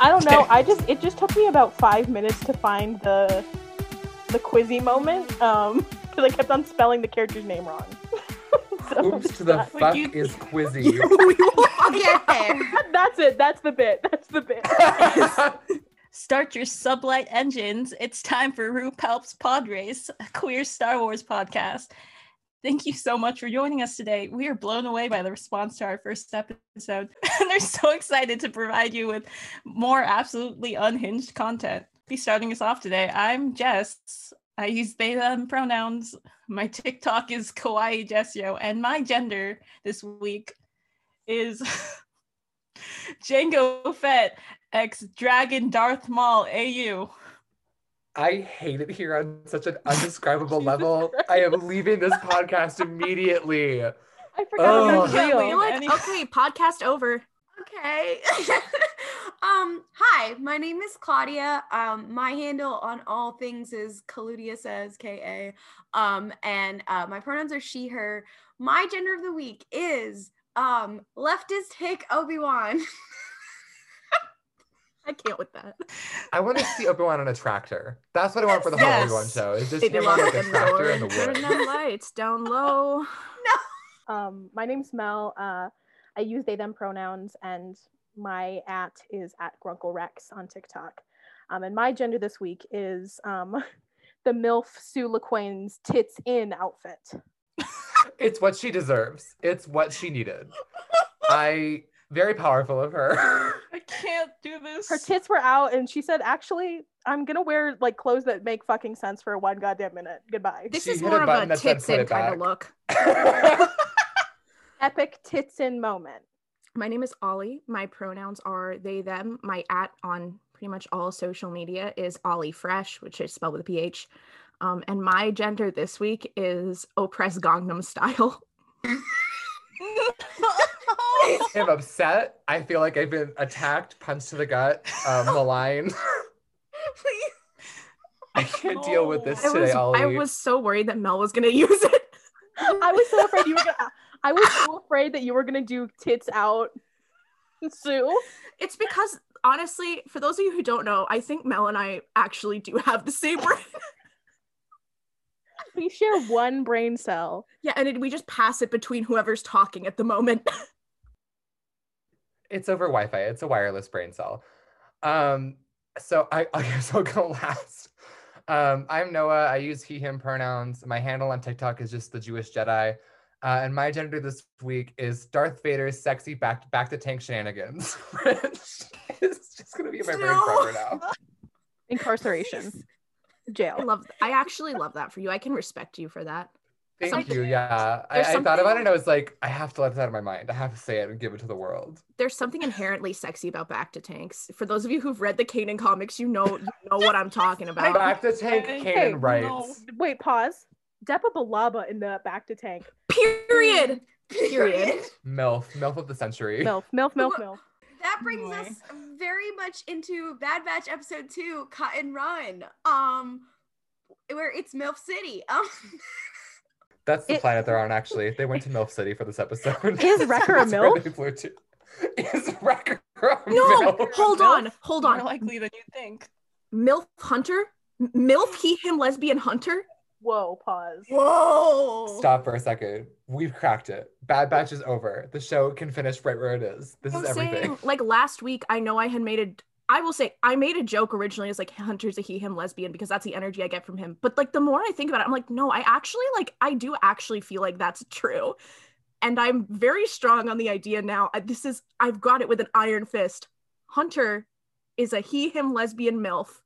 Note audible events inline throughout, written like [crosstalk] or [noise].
I don't know. I just it just took me about five minutes to find the the quizzy moment. Um, because I kept on spelling the character's name wrong. [laughs] So, Oops to the that- fuck you- is [laughs] Quizzy. we will get there. That's it. That's the bit. That's the bit. [laughs] Start your sublight engines. It's time for RuPaul's Pod Race, a queer Star Wars podcast. Thank you so much for joining us today. We are blown away by the response to our first episode, [laughs] and they're so excited to provide you with more absolutely unhinged content. Be starting us off today. I'm Jess. I use they them pronouns. My TikTok is Kawaii Jessio, and my gender this week is [laughs] Jango Fett ex Dragon Darth Maul AU. I hate it here on such an [laughs] undescribable level. I am leaving this podcast immediately. I forgot it was Can't real. wait. You're like, okay, podcast over. Okay. [laughs] um, hi, my name is Claudia. Um, my handle on all things is Kaludia says K A. Um, and uh, my pronouns are she, her. My gender of the week is um leftist hick Obi-Wan. [laughs] I can't with that. I want to see Obi-Wan on a tractor. That's what I want for the whole Yes. Obi-Wan show. Is just Baby him on lock like a tractor in the lower. Turn woods. them lights down low. [laughs] No. Um, my name's Mel. Uh, I use they them pronouns, and my at is at Grunkle Rex on TikTok. Um, and my gender this week is um, [laughs] the MILF Sue Lawquane's tits in outfit. [laughs] It's what she deserves. It's what she needed. I very powerful of her. [laughs] I can't do this. Her tits were out, and she said, "Actually, I'm gonna wear like clothes that make fucking sense for one goddamn minute. Goodbye." This She is hit a more of button a that said tits put in it kind of look. [laughs] Epic tits in moment. My name is Ollie. My pronouns are they, them. My at on pretty much all social media is Ollie Fresh, which is spelled with a PH. Um, and my gender this week is oppressed Gangnam style. [laughs] I'm upset. I feel like I've been attacked, punched to the gut, um, maligned. [laughs] I can't deal with this I today, was, Ollie. I was so worried that Mel was going [laughs] to use it. I was so afraid you were gonna. I was so afraid that you were gonna do tits out, Sue. It's because, honestly, for those of you who don't know, I think Mel and I actually do have the same brain. We share one brain cell. yeah, and it, we just pass it between whoever's talking at the moment. [laughs] It's over Wi-Fi. It's a wireless brain cell. Um, so I, [laughs] I guess I'll go last. Um, I'm Noah. I use he/him pronouns. My handle on TikTok is just the Jewish Jedi. Uh, and my gender this week is Darth Vader's sexy back bacta tank shenanigans, [laughs] which is just gonna be my brain No. forever now. Incarceration. I Jail. love, I actually love that for you. I can respect you for that. Thank Something- you. Yeah, I, I thought about it and I was like, I have to let this out of my mind. I have to say it and give it to the world. there's something inherently sexy about back to tanks. For those of you who've read the Kanan comics, you know you know what I'm talking about. Bacta tank, Hey, Kanan hey, writes. no. Wait, pause. Depa Billaba in the bacta tank. Period. Period. [laughs] MILF, MILF of the century. Milf, milf, milf, milf. That brings Boy. us very much into Bad Batch episode two, Cut and Run. Um where it's MILF City. [laughs] Um That's the It- planet they're on, actually. They went to MILF City for this episode. Is [laughs] Wrecker a MILF? they flew to. Is Wrecker a No, MILF? hold on, hold on. More likely than you think. MILF Hunter? MILF he him lesbian hunter? Whoa, pause. Whoa. Stop for a second. We've cracked it. Bad Batch is over. The show can finish right where it is. This I'm is everything. saying, [laughs] like last week, I know I had made a. I will say I made a joke originally as like Hunter's a he him lesbian because that's the energy I get from him. But like the more I think about it, I'm like, no, I actually like I do actually feel like that's true, and I'm very strong on the idea now. This is I've got it with an iron fist. Hunter is a he him lesbian milf,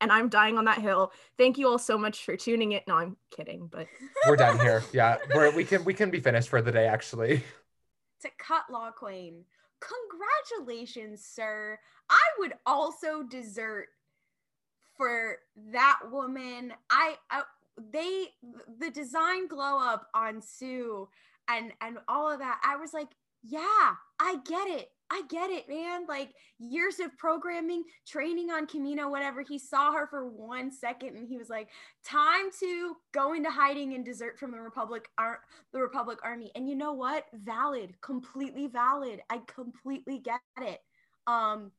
and I'm dying on that hill. Thank you all so much for tuning in. No, I'm kidding, but [laughs] We're done here. Yeah, we're, we can we can be finished for the day. Actually, [laughs] to cut Lawquane. Congratulations, sir. I would also desert for that woman. I, I they the design glow up on Sue and and all of that. I was like, yeah, I get it. I get it, man. Like years of programming, training on Kamino, whatever. He saw her for one second and he was like, time to go into hiding and desert from the Republic Ar- the Republic Army. And you know what? Valid, completely valid. I completely get it. Um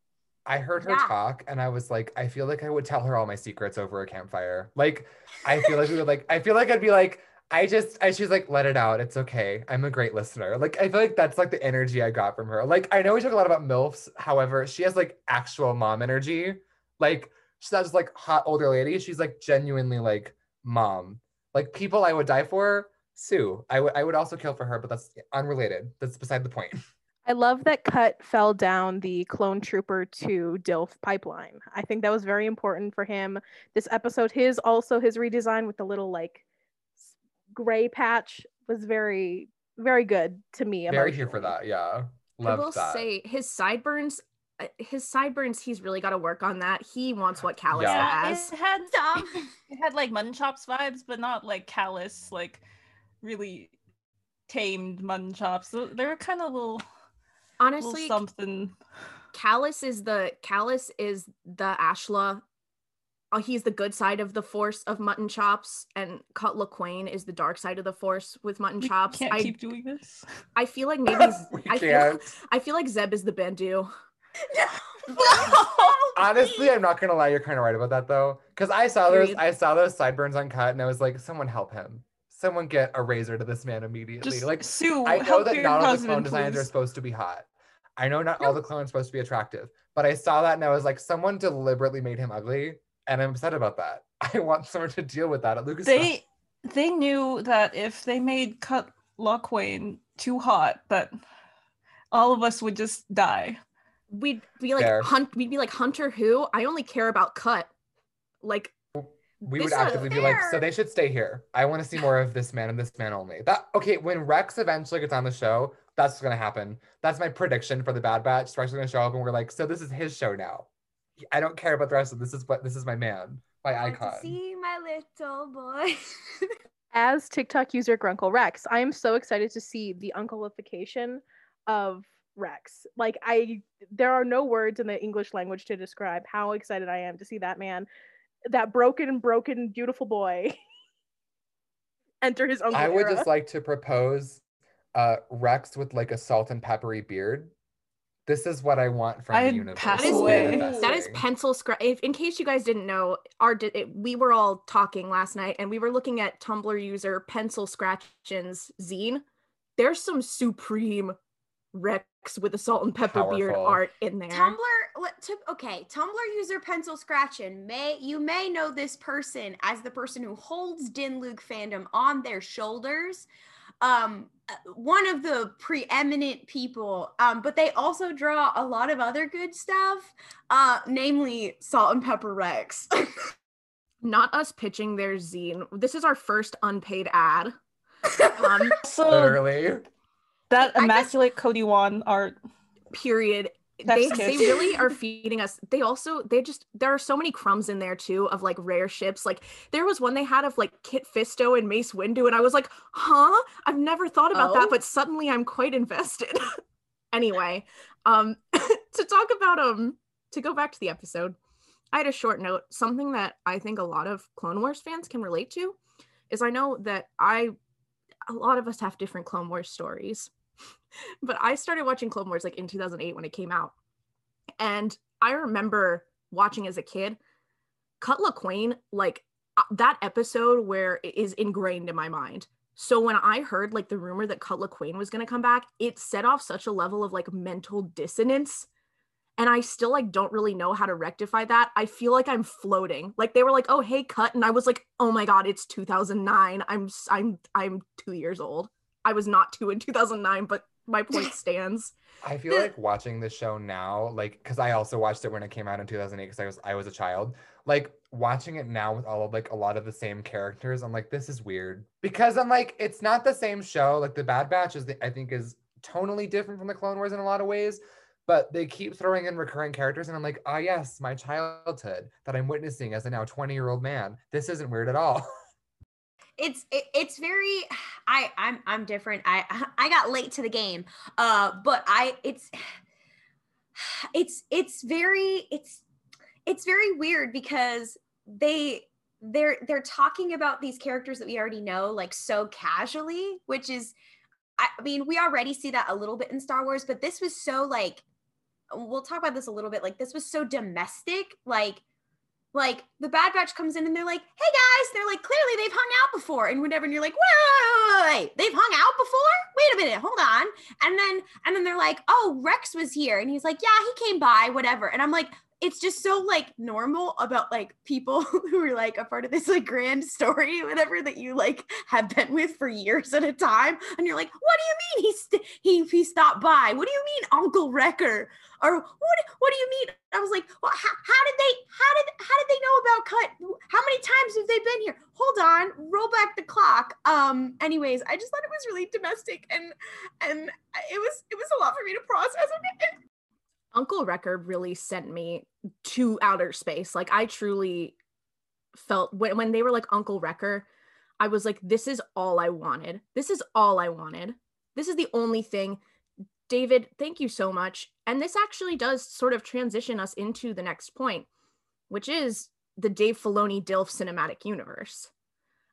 I heard her Yeah. talk and I was like, I feel like I would tell her all my secrets over a campfire. Like, I feel like we would like, I feel like I'd be like, I just, I, she's like, let it out. It's okay. I'm a great listener. Like, I feel like that's like the energy I got from her. Like, I know we talk a lot about MILFs. However, she has like actual mom energy. Like, she's not just like hot older lady. She's like genuinely like mom. Like, people I would die for, Sue. I would, I would also kill for her, but that's unrelated. That's beside the point. [laughs] I love that Cut fell down the clone trooper to Dilf pipeline. I think that was very important for him. This episode, his also his redesign with the little like gray patch was very very good to me. Very here for that. Yeah. I will that. say his sideburns, uh, his sideburns, he's really got to work on that. He wants what Kallus Yeah. has. It had Stop. it had like mutton chops vibes, but not like Kallus, like really tamed mutton chops. So They were kind of little, little Honestly, something. Kallus is the Kallus is the Ashla. Uh, he's the good side of the force of mutton chops, and Cut Lawquane is the dark side of the force with mutton We chops. can't I keep doing this. I feel like [laughs] maybe we I feel can't. I feel like Zeb is the Bendu. [laughs] Honestly, I'm not gonna lie. You're kind of right about that though, because I saw those. I saw those sideburns uncut, and I was like, someone help him. Someone get a razor to this man immediately. Just like, Sue, I know help that not all the husband, clone designs are supposed to be hot. I know not all the clones are supposed to be attractive, but I saw that and I was like, someone deliberately made him ugly, and I'm upset about that. [laughs] I want someone to deal with that at Lucas. They they knew that if they made Cut Lawquane too hot, that all of us would just die. We'd be like Fair. hunt. We'd be like Hunter. Who? I only care about Cut. Like we would actively be like, so they should stay here. I want to see more of this man and this man only. That okay, when Rex eventually gets on the show, that's what's gonna happen. That's my prediction for the Bad Batch. Rex is gonna show up and we're like, so this is his show now. I don't care about the rest of this is what this is my man, my icon. To see my little boy. [laughs] As TikTok user Grunkle Rex, I am so excited to see the uncleification of Rex. Like I there are no words in the English language to describe how excited I am to see that man, that broken, broken, beautiful boy [laughs] enter his uncle. I would era. just like to propose uh Rex with like a salt and peppery beard. This is what I want from I'd the universe. pass away. that is pencil scratch. In case you guys didn't know, our di- it, we were all talking last night, and we were looking at Tumblr user Pencil Scratchins zine. There's some supreme Rex with a salt and pepper beard art in there. Tumblr, to, okay, Tumblr user Pencil Scratchin. May you may know this person as the person who holds Din Luke fandom on their shoulders. Um, uh, one of the preeminent people. Um, but they also draw a lot of other good stuff. Uh, namely Salt and Pepper Rex. [laughs] Not us pitching their zine. This is our first unpaid ad. [laughs] Um, So literally. that I just- immaculate Cody Wan art. period They, they really are [laughs] feeding us they also they just there are so many crumbs in there too of like rare ships like there was one they had of like kit fisto and mace windu and i was like huh? I've never thought about Oh. that but suddenly i'm quite invested. [laughs] Anyway um [laughs] to talk about um to go back to the episode i had a short note something that i think a lot of clone wars fans can relate to is i know that i a lot of us have different clone wars stories [laughs] but I started watching Clone Wars like in 2008 when it came out. And I remember watching as a kid, Cut Lawquane, like uh, that episode where it is ingrained in my mind. So when I heard like the rumor that Cut Lawquane was going to come back, it set off such a level of like mental dissonance. And I still like don't really know how to rectify that. I feel like I'm floating. Like they were like, "Oh, hey, cut." And I was like, "Oh my god, it's 2009. I'm I'm I'm 2 years old." I was not 2 in 2009, but my point stands. [laughs] I feel like watching the show now, like, because I also watched it when it came out in 2008 because I was I was a child. Like watching it now with all of like a lot of the same characters, I'm like, this is weird because I'm like, it's not the same show. Like the Bad Batch is, the, I think, is tonally different from the Clone Wars in a lot of ways, but they keep throwing in recurring characters, and I'm like, ah, yes, my childhood that I'm witnessing as a now 20 year old man. This isn't weird at all. [laughs] it's it, it's very [sighs] i i'm i'm different i [sighs] i got late to the game uh but i it's [sighs] it's it's very it's it's very weird because they they're they're talking about these characters that we already know like so casually which is i I mean we already see that a little bit in star wars but this was so like we'll talk about this a little bit. Like this was so domestic. Like like the Bad Batch comes in and they're like, "Hey guys," they're like, "Clearly they've hung out before," and whatever. And you're like, "Wait, wait, wait, wait, they've hung out before? Wait a minute, hold on." And then and then they're like, "Oh, Rex was here," and he's like, "Yeah, he came by, whatever." And I'm like, it's just so like normal about like people [laughs] who are like a part of this like grand story whatever that you like have been with for years at a time and you're like what do you mean he st- he he stopped by? What do you mean uncle wrecker or what what do you mean? I was like well how, how did they how did how did they know about cut? How many times have they been here? Hold on roll back the clock. Um anyways i just thought it was really domestic and and it was it was a lot for me to process. [laughs] Uncle Wrecker really sent me to outer space. Like I truly felt when, when they were like Uncle Wrecker, I was like, this is all I wanted. This is all I wanted. This is the only thing. David, thank you so much. And this actually does sort of transition us into the next point, which is the Dave Filoni DILF cinematic universe.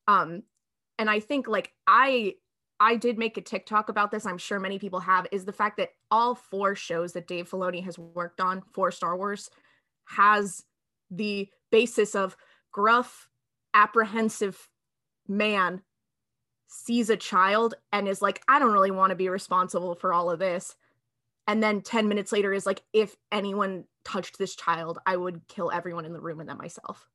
Um, and I think like I I did make a TikTok about this. I'm sure many people have. Is the fact that all four shows that Dave Filoni has worked on for Star Wars has the basis of gruff, apprehensive man sees a child and is like, I don't really want to be responsible for all of this. And then 10 minutes later is like, if anyone touched this child, I would kill everyone in the room and then myself.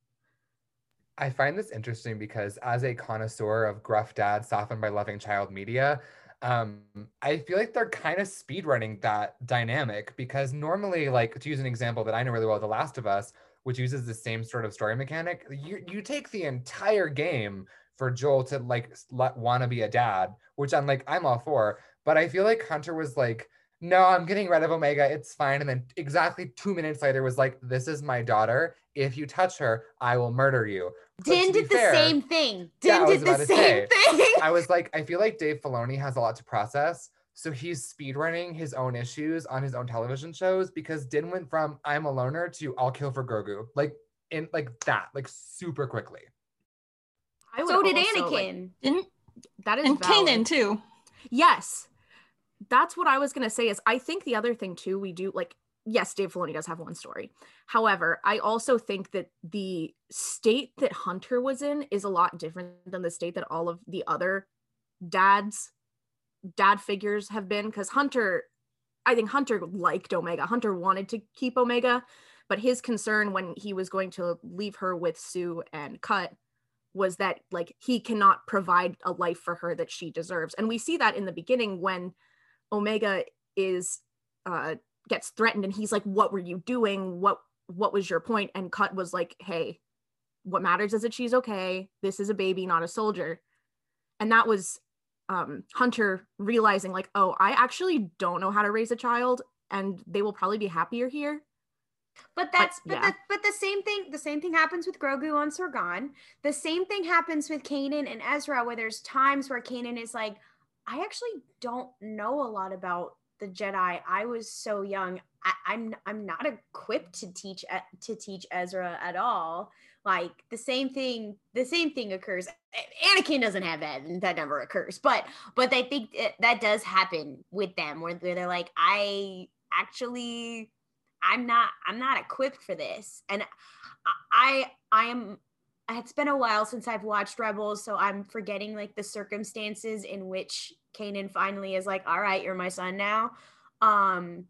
I find this interesting because as a connoisseur of gruff dad softened by loving child media, um, I feel like they're kind of speedrunning that dynamic because normally, like to use an example that I know really well, The Last of Us, which uses the same sort of story mechanic, you you take the entire game for Joel to like want to be a dad, which I'm like I'm all for, but I feel like Hunter was like no, I'm getting rid of Omega. It's fine. And then exactly two minutes later was like, this is my daughter. If you touch her, I will murder you. Din did fair, the same thing. Din did the same thing. I was like, I feel like Dave Filoni has a lot to process. So he's speedrunning his own issues on his own television shows because Din went from I'm a loner to I'll kill for Grogu. Like in like that, like super quickly. so did also, Anakin. Like, that is and valid. Kanan too. Yes that's what I was gonna say. Is I think the other thing too, we do like yes, Dave Filoni does have one story. However, I also think that the state that Hunter was in is a lot different than the state that all of the other dads, dad figures have been. Because Hunter, I think Hunter liked Omega. Hunter wanted to keep Omega, but his concern when he was going to leave her with Sue and Cut was that like he cannot provide a life for her that she deserves. And we see that in the beginning when Omega is uh gets threatened and he's like what were you doing? What what was your point? And cut was like hey what matters is that she's okay. This is a baby not a soldier. And that was um hunter realizing like oh i actually don't know how to raise a child and they will probably be happier here. But that's but, but, yeah. the, but the same thing the same thing happens with Grogu on Sorgan. The same thing happens with Kanan and Ezra where there's times where Kanan is like I actually don't know a lot about the Jedi. I was so young. I, am I'm, I'm not equipped to teach to teach Ezra at all. Like the same thing, the same thing occurs. Anakin doesn't have that, and that never occurs. But but I think it, that does happen with them, where they're like, I actually, I'm not, I'm not equipped for this, and I I am it's been a while since I've watched Rebels, so I'm forgetting like the circumstances in which Kanan finally is like, "All right, you're my son now." Um,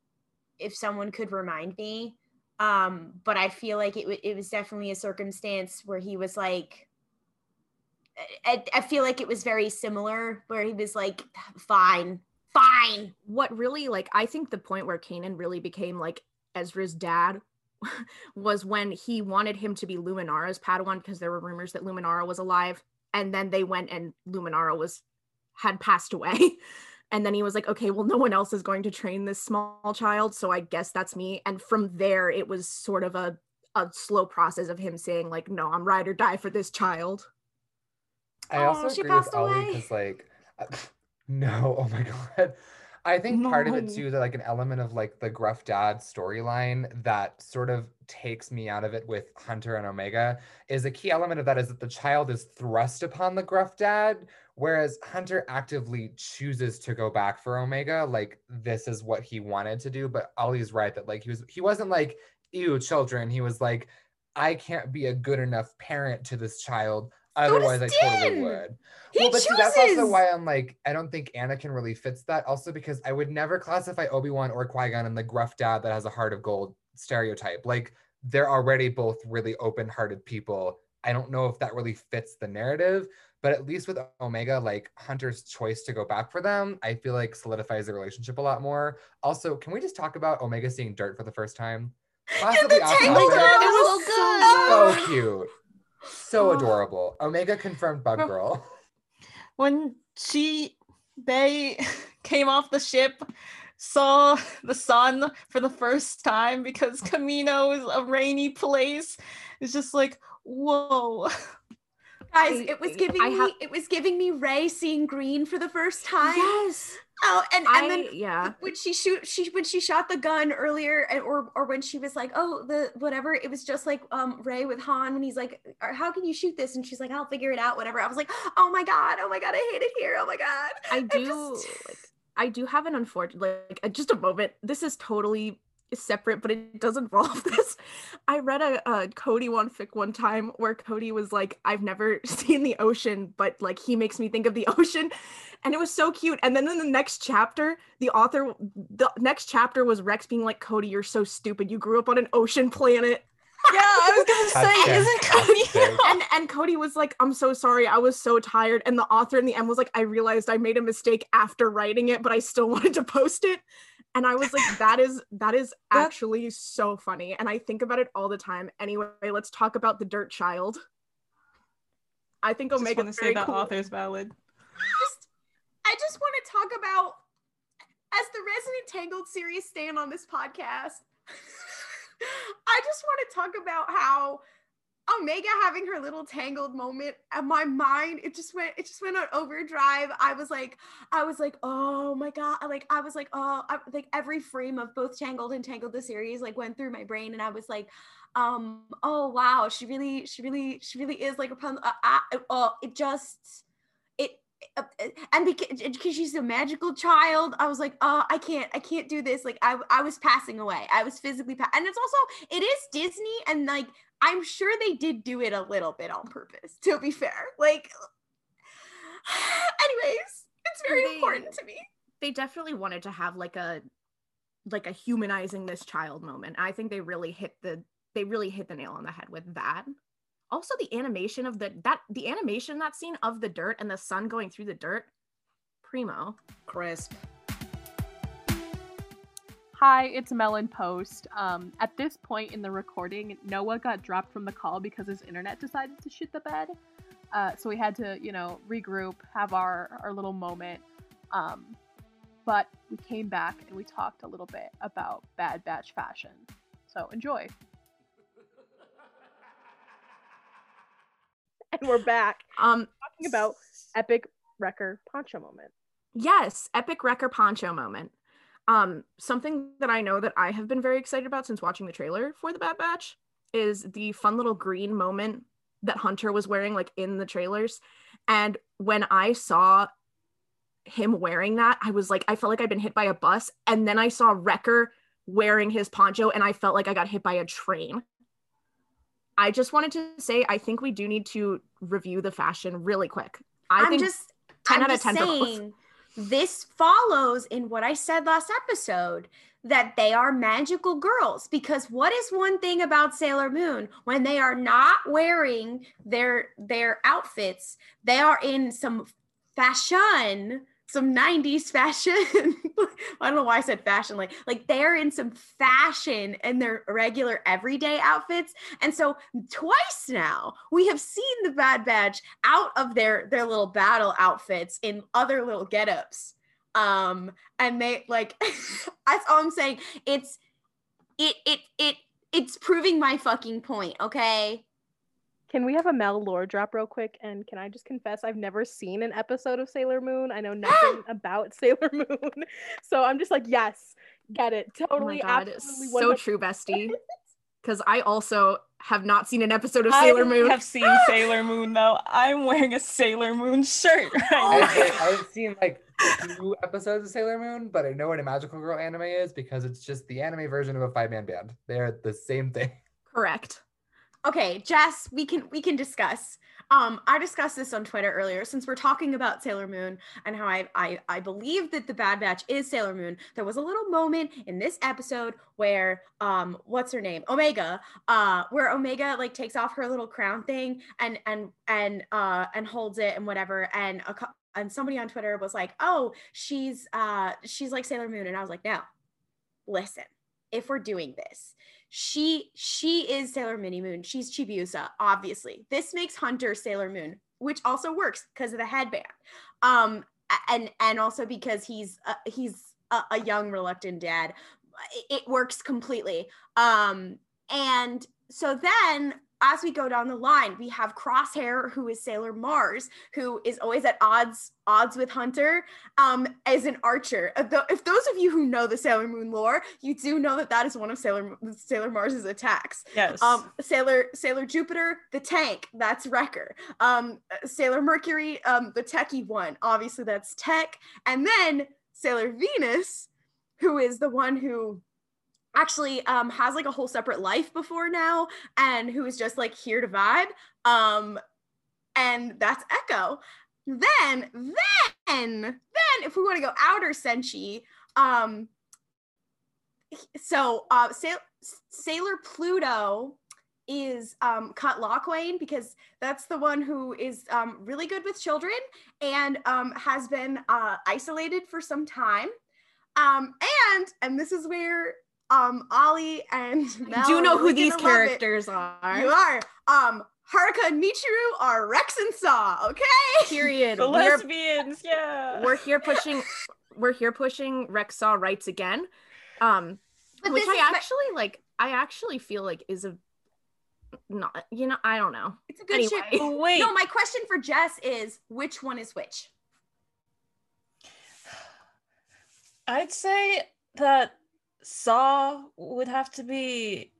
if someone could remind me, um, but I feel like it w- it was definitely a circumstance where he was like, I, I feel like it was very similar, where he was like, "Fine, fine." What really like I think the point where Kanan really became like Ezra's dad was when he wanted him to be Luminara's Padawan because there were rumors that Luminara was alive. And then they went and Luminara was had passed away. [laughs] and then he was like, okay, well, no one else is going to train this small child. So I guess that's me. And from there, it was sort of a, a slow process of him saying, like, no, I'm ride or die for this child. I also oh, agree with Ollie because, like, [laughs] no, oh my [laughs] God. I think part of it too, that like an element of like the gruff dad storyline that sort of takes me out of it with Hunter and Omega is a key element of that is that the child is thrust upon the gruff dad, whereas Hunter actively chooses to go back for Omega. Like this is what he wanted to do, but Ollie's right that like he was he wasn't like, ew, children. He was like, I can't be a good enough parent to this child. Does Otherwise, I totally would. He well, but chooses. see, that's also why I'm like, I don't think Anakin really fits that. Also, because I would never classify Obi Wan or Qui Gon in the gruff dad that has a heart of gold stereotype. Like, they're already both really open hearted people. I don't know if that really fits the narrative, but at least with Omega, like Hunter's choice to go back for them, I feel like solidifies the relationship a lot more. Also, can we just talk about Omega seeing dirt for the first time? Possibly the off tangled topic. It was oh, so so good. so cute. So Oh. adorable. Omega confirmed bug girl. when she they [laughs] came off the ship saw the sun for the first time because Kamino is a rainy place it's just like whoa [laughs] Guys, I- it was giving I me it was giving me Rey seeing green for the first time. Yes. Oh, and, and I then yeah. when she shoot she when she shot the gun earlier and, or or when she was like oh the whatever it was just like um rey with han when he's like "Uh, how can you shoot this and she's like i'll figure it out whatever i was like oh my god oh my god i hate it here oh my god I do just- like I do have an unfortunate like uh, just a moment. This is totally separate, but it does involve [laughs] this. I read a, a Cody one fic one time where Cody was like, "I've never [laughs] seen the ocean, but like he makes me think of the [laughs] ocean," and it was so cute. And then in the next chapter, the author, the next chapter was Rex being like, "Cody, you're so stupid. You grew up on an ocean planet." [laughs] yeah i was gonna say Hashtag isn't Cody and and Cody was like, "I'm so sorry. I was so tired." And the author in the end was like, "I realized I made a mistake after writing it, but I still wanted to post it." And I was like, "That is that is [laughs] actually so funny." And I think about it all the time. Anyway, let's talk about the Dirt Child. I think Omega want to say that cool. author's valid just i just want to talk about as the resident tangled series stand on this podcast [laughs] i just want to talk about how Omega having her little tangled moment and my mind it just went it just went on overdrive. I was like I was like oh my god like I was like oh I, like every frame of both Tangled and Tangled the series like went through my brain and I was like um oh wow she really she really she really is like a pun uh, uh, oh it just Uh, uh, and because, because she's a magical child i was like oh i can't i can't do this like i, I was passing away i was physically pa- and it's also it is disney and like i'm sure they did do it a little bit on purpose to be fair like [sighs] anyways it's very They- important to me They definitely wanted to have like a like a humanizing this child moment. I think they really hit the they really hit the nail on the head with that. Also, the animation of the that the animation that scene of the dirt and the sun going through the dirt, primo. crisp Hi, it's Melon Post. Um, at this point in the recording, Noah got dropped from the call because his internet decided to shit the bed. Uh, so we had to, you know, regroup, have our, our little moment. Um, but we came back and we talked a little bit about Bad Batch fashion. So enjoy. And [laughs] we're back Um, talking about epic wrecker poncho moment. yes, epic wrecker poncho moment. Um, something that I know that I have been very excited about since watching the trailer for the Bad Batch is the fun little green moment that Hunter was wearing, like in the trailers. And when I saw him wearing that, I was like, I felt like I'd been hit by a bus. And then I saw Wrecker wearing his poncho, and I felt like I got hit by a train. I just wanted to say, I think we do need to review the fashion really quick. I i'm think just 10 I'm out of 10 saying this follows in what I said last episode that they are magical girls because what is one thing about Sailor Moon when they are not wearing their their outfits they are in some fashion some 90s fashion [laughs] I don't know why I said fashion like like they're in some fashion in their regular everyday outfits and so twice now we have seen the Bad Batch out of their their little battle outfits in other little getups. Um, and they like [laughs] that's all I'm saying. It's it it it it's proving my fucking point, okay? Can we have a Mel lore drop real quick? And can I just confess I've never seen an episode of Sailor Moon. I know [gasps] nothing about [laughs] Sailor Moon. [laughs] So I'm just like, yes, get it. Oh my Totally god, absolutely so 100 true, bestie. Because [laughs] I also have not seen an episode of Sailor I Moon. I have seen Sailor Moon though. I'm wearing a Sailor Moon shirt right oh now. I, I've seen like two episodes of Sailor Moon, but I know what a Magical Girl anime is because it's just the anime version of a five man band. They're the same thing. Correct. Okay jess we can we can discuss. Um i discussed this on twitter earlier since we're talking about sailor moon and how i i, I believe that the bad batch is sailor moon there was a little moment in this episode where um what's her name? Omega uh where omega like takes off her little crown thing and and and uh and holds it and whatever and a and somebody on twitter was like oh she's uh she's like sailor moon and i was like no. Listen if we're doing this she she is Sailor Mini Moon. She's Chibiusa, obviously. This makes Hunter Sailor Moon, which also works because of the headband, um, and and also because he's he's a, a young reluctant dad. It, it works completely. Um, and so then as we go down the line, we have Crosshair, who is Sailor Mars, who is always at odds odds with Hunter, um, as an archer. If those of you who know the Sailor Moon lore, you do know that that is one of Sailor Sailor Mars's attacks. Yes. Um, Sailor Sailor Jupiter, the tank, that's Wrecker. Um, Sailor Mercury, um, the techie one, obviously that's Tech, and then Sailor Venus, who is the one who actually um has like a whole separate life before now and who is just like here to vibe um and that's echo. Then then then if we want to go outer senshi um so uh Sail- sailor pluto is um cut Lawquane because that's the one who is um really good with children and um has been uh isolated for some time. Um and and this is where um ollie and [laughs] I Mel do know who these gonna love it. characters are. you are um haruka and michiru are rex and saw okay Period. [laughs] the We're, lesbians, yeah. we're here pushing we're here pushing Rex Saw rights again. Um But which I is my- actually like I actually feel like is a not you know, I don't know. it's a good Anyway. ship Oh, wait. no my question for jess is which one is which I'd say that Saw would have to be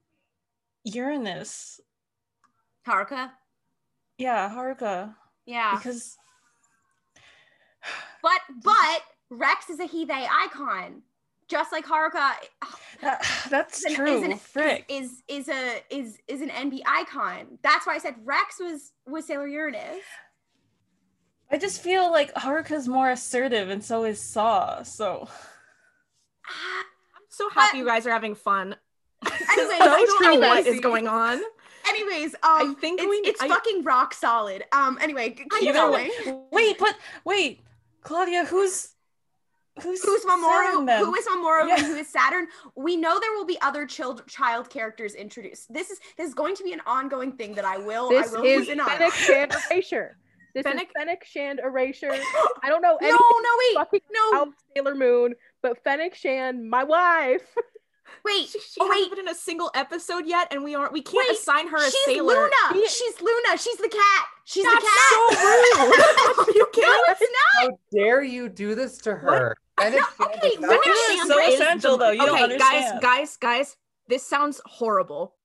Uranus. haruka Yeah, Haruka. yeah Because [sighs] but but rex is a he they icon just like haruka [sighs] that, that's is an- true. is, an- Frick. is is a is is an NB icon. That's why I said Rex was was Sailor Uranus. I just feel like Haruka's more assertive, and so is Saw. So Ah, so happy you guys are having fun. [laughs] Anyways, I I don't don't know know what Bessie. is going on. Anyways, um, I think it's, we- it's I- fucking rock solid. Um, anyway, keep you know, going. wait, but wait, Claudia, who's who's Who's Mamoru? Saturn? Who is Mamoru? Yeah. Who is Saturn? We know there will be other child child characters introduced. This is this is going to be an ongoing thing that I will This I will is in on. [laughs] Fennec Shand Erasure. This Fennec- is Fennec Shand Erasure. I don't know no, no, wait, no, about Sailor Moon, but Fennec Shan, my wife. [laughs] wait. She, she Oh, hasn't wait. been in a single episode yet, and we aren't we can't Wait, assign her a She's sailor. Luna. She- She's Luna. She's the cat. She's That's the cat. so [laughs] rude. [laughs] you can't. it's not. How dare you do this to her? Fennec No, okay, is not- Fennec This is so essential, though. You don't okay, guys, guys, guys. This sounds horrible.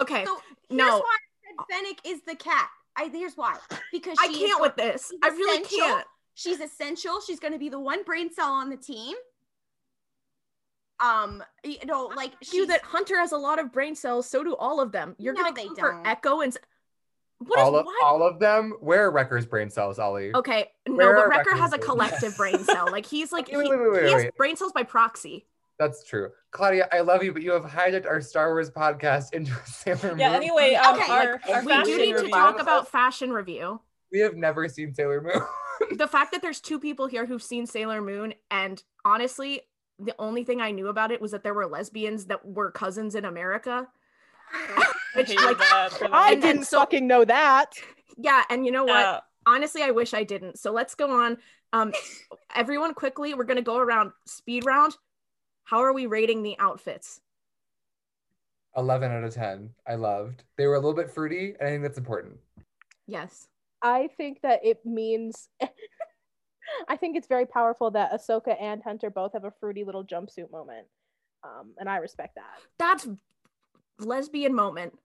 Okay, So here's No. why I said Fennec is the cat. I here's why. Because I she is can't go- with this. I really essential. can't. She's essential. She's going to be the one brain cell on the team. Um, you know, like You that Hunter has a lot of brain cells. So do all of them. You're No, gonna they for don't. Echo and. s- What is all of what? all of them. Where are Wrecker's brain cells, Ollie? Okay, no, but are Wrecker has a collective brain cell. Like he's like [laughs] wait, he, wait, wait, wait, he has wait. brain cells by proxy. That's true. Claudia, I love you, but you have hijacked our Star Wars podcast into a Sailor Moon. yeah. Anyway, um, Okay, our, like, our we We do need to talk about fashion review. We have never seen Sailor Moon. The fact that there's two people here who've seen Sailor Moon, and honestly, the only thing I knew about it was that there were lesbians that were cousins in America. [laughs] I Which, hated like, that for them. I didn't so- fucking know that. Yeah, and you know what? Yeah. honestly i wish i didn't so let's go on um [laughs] everyone quickly we're gonna go around speed round how are we rating the outfits 11 out of 10. I loved. They were a little bit fruity, and I think that's important. Yes. I think that it means. [laughs] I think it's very powerful that Ahsoka and Hunter both have a fruity little jumpsuit moment, um, and I respect that. That's lesbian moment.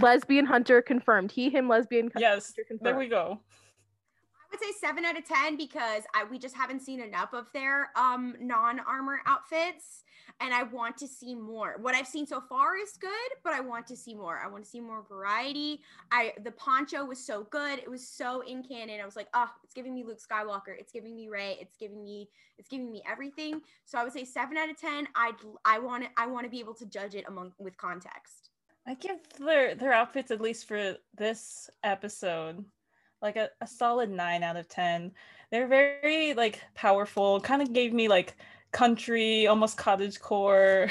Lesbian Hunter confirmed. He, him, lesbian. Yes, confirmed. there we go. I would say seven out of ten because I we just haven't seen enough of their um non-armor outfits. And I want to see more. What I've seen so far is good, but I want to see more. I want to see more variety. I the poncho was so good. It was so in canon. I was like, oh, it's giving me Luke Skywalker. It's giving me Rey. It's giving me it's giving me everything. So I would say seven out of ten. I'd I want it. I want to be able to judge it among with context. I give their their outfits at least for this episode like a, a solid nine out of ten. They're very like powerful. Kind of gave me like country, almost cottage core,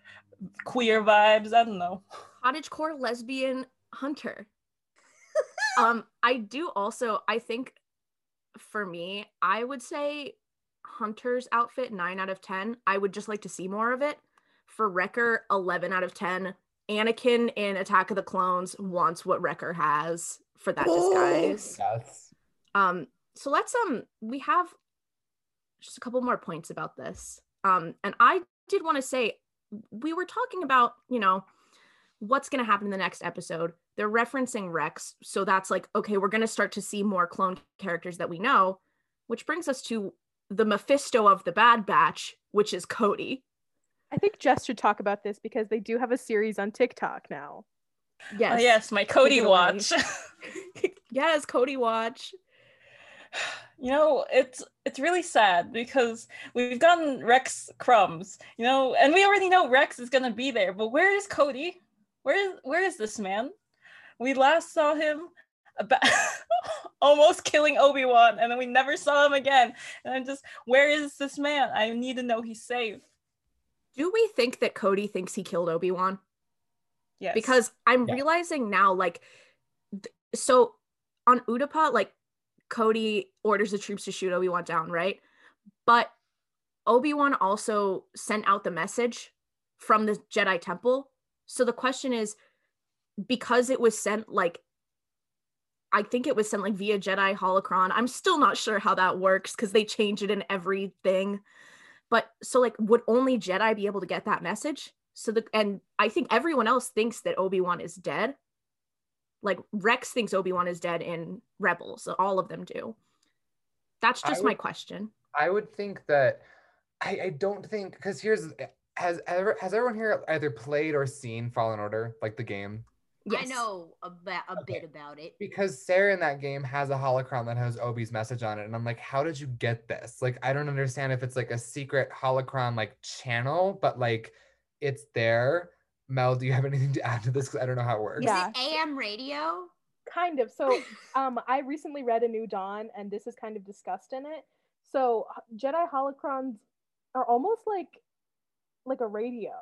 [laughs] queer vibes. I don't know. Cottage core lesbian hunter. um, I do also, I think for me, I would say Hunter's outfit, nine out of 10. I would just like to see more of it. For Wrecker, 11 out of 10. Anakin in Attack of the Clones wants what Wrecker has for that disguise. Yes. Um, so let's um we have just a couple more points about this. Um, and I did want to say we were talking about, you know, what's going to happen in the next episode. They're referencing Rex, so that's like okay, we're going to start to see more clone characters that we know, which brings us to the Mephisto of the Bad Batch, which is Cody. I think Jess should talk about this because they do have a series on TikTok now. Yes. Oh, yes, my Cody it away. watch. [laughs] [laughs] yes, Cody watch. [sighs] you know, it's it's really sad because we've gotten Rex crumbs, you know, and we already know Rex is gonna be there, but where is Cody? Where is where is this man? We last saw him about [laughs] almost killing Obi-Wan, and then we never saw him again. And I'm just, where is this man? I need to know he's safe. Do we think that Cody thinks he killed Obi-Wan? Yes. because I'm Yeah. realizing now, like, th- so on Utapau, like, Cody orders the troops to shoot Obi Wan down, right? But Obi Wan also sent out the message from the Jedi Temple. So the question is, because it was sent like, I think it was sent like via Jedi holocron. I'm still not sure how that works because they change it in everything. But so like, would only Jedi be able to get that message? So the and I think everyone else thinks that Obi-Wan is dead. Like Rex thinks Obi-Wan is dead in Rebels. So all of them do. That's I just my question. I would think that I, I don't think because here's has ever has everyone here either played or seen Fallen Order like the game Yes. I know a, ba- a Okay. bit about it. because Cere in that game has a holocron that has Obi's message on it and I'm like how did you get this like I don't understand if it's like a secret holocron like channel but like it's there Mel do you have anything to add to this? Because I don't know how it works. Yeah. Is it AM radio? kind of. So [laughs] um i recently read a new dawn and this is kind of discussed in it. So jedi holocrons are almost like like a radio.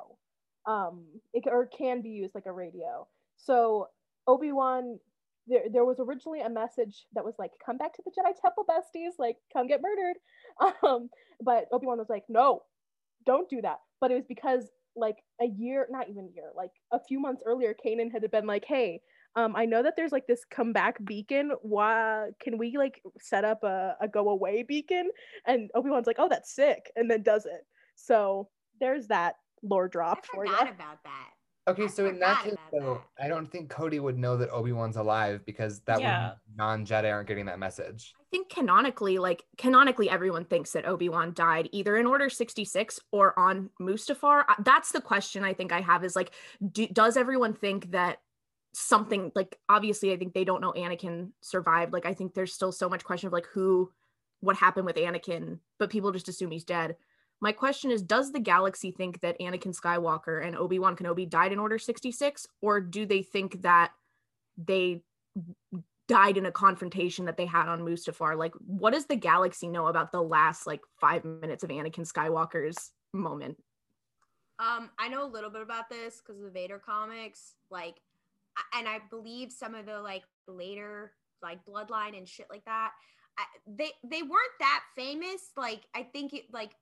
Um it, or can be used like a radio. So obi-wan there, there was originally a message that was like come back to the jedi temple besties. Like come get murdered. [laughs] Um but obi-wan was like no don't do that. But it was because like a year not even a year like a few months earlier kanan had been like hey um i know that there's like this comeback beacon. Why can we like set up a, a go away beacon? And obi-wan's like oh that's sick and then does it. So there's that lore drop I for you forgot about that. Okay, I so in that forgot case, about though, I don't think Cody would know that Obi Wan's alive because that Yeah. would non Jedi aren't getting that message. I think canonically, like canonically, everyone thinks that Obi Wan died either in Order sixty six or on Mustafar. Uh, That's the question I think I have is like, do, does everyone think that something like obviously I think they don't know Anakin survived. Like I think there's still so much question of like who, what happened with Anakin, but people just assume he's dead. My question is, does the galaxy think that Anakin Skywalker and Obi Wan Kenobi died in Order sixty six, or do they think that they died in a confrontation that they had on Mustafar. Like, what does the galaxy know about the last like five minutes of Anakin Skywalker's moment? Um, I know a little bit about this because of the Vader comics, like, and I believe some of the like later like Bloodline and shit like that. I, they they weren't that famous. Like, I think it like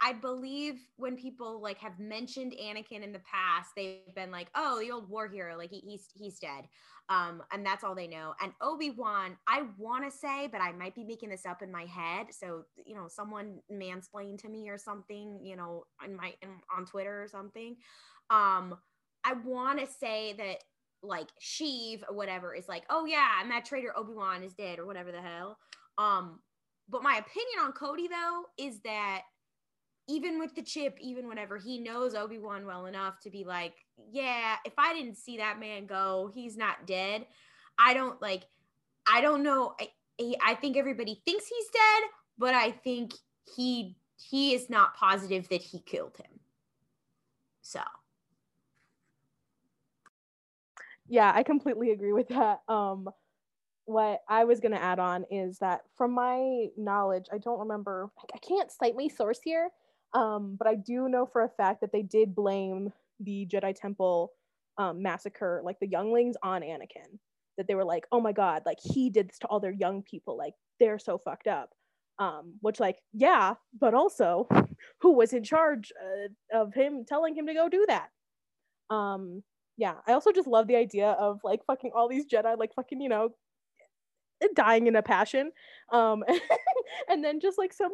I believe when people like have mentioned Anakin in the past, they've been like, "Oh, the old war hero, like he, he's he's dead," um, and that's all they know. And Obi Wan, I want to say, but I might be making this up in my head. So you know, someone mansplain to me or something, you know, in my in, on Twitter or something. Um, I want to say that like Sheev or whatever is like, "Oh yeah, and that traitor Obi Wan is dead" or whatever the hell. Um, but my opinion on Cody though is that even with the chip, even whenever he knows Obi Wan well enough to be like, yeah, if I didn't see that man go, he's not dead. I don't like, I don't know. I, I think everybody thinks he's dead, but I think he he is not positive that he killed him. So. Yeah, I completely agree with that. Um, what I was going to add on is that from my knowledge, I don't remember, I can't cite my source here, um, but I do know for a fact that they did blame the Jedi Temple um, massacre, like the younglings, on Anakin. That they were like, oh my God, like he did this to all their young people. Like they're so fucked up. Um, which, like, yeah, but also, [laughs] who was in charge uh, of him telling him to go do that? Um, yeah, I also just love the idea of like fucking all these Jedi, like fucking, you know, dying in a passion. Um, [laughs] and then just like some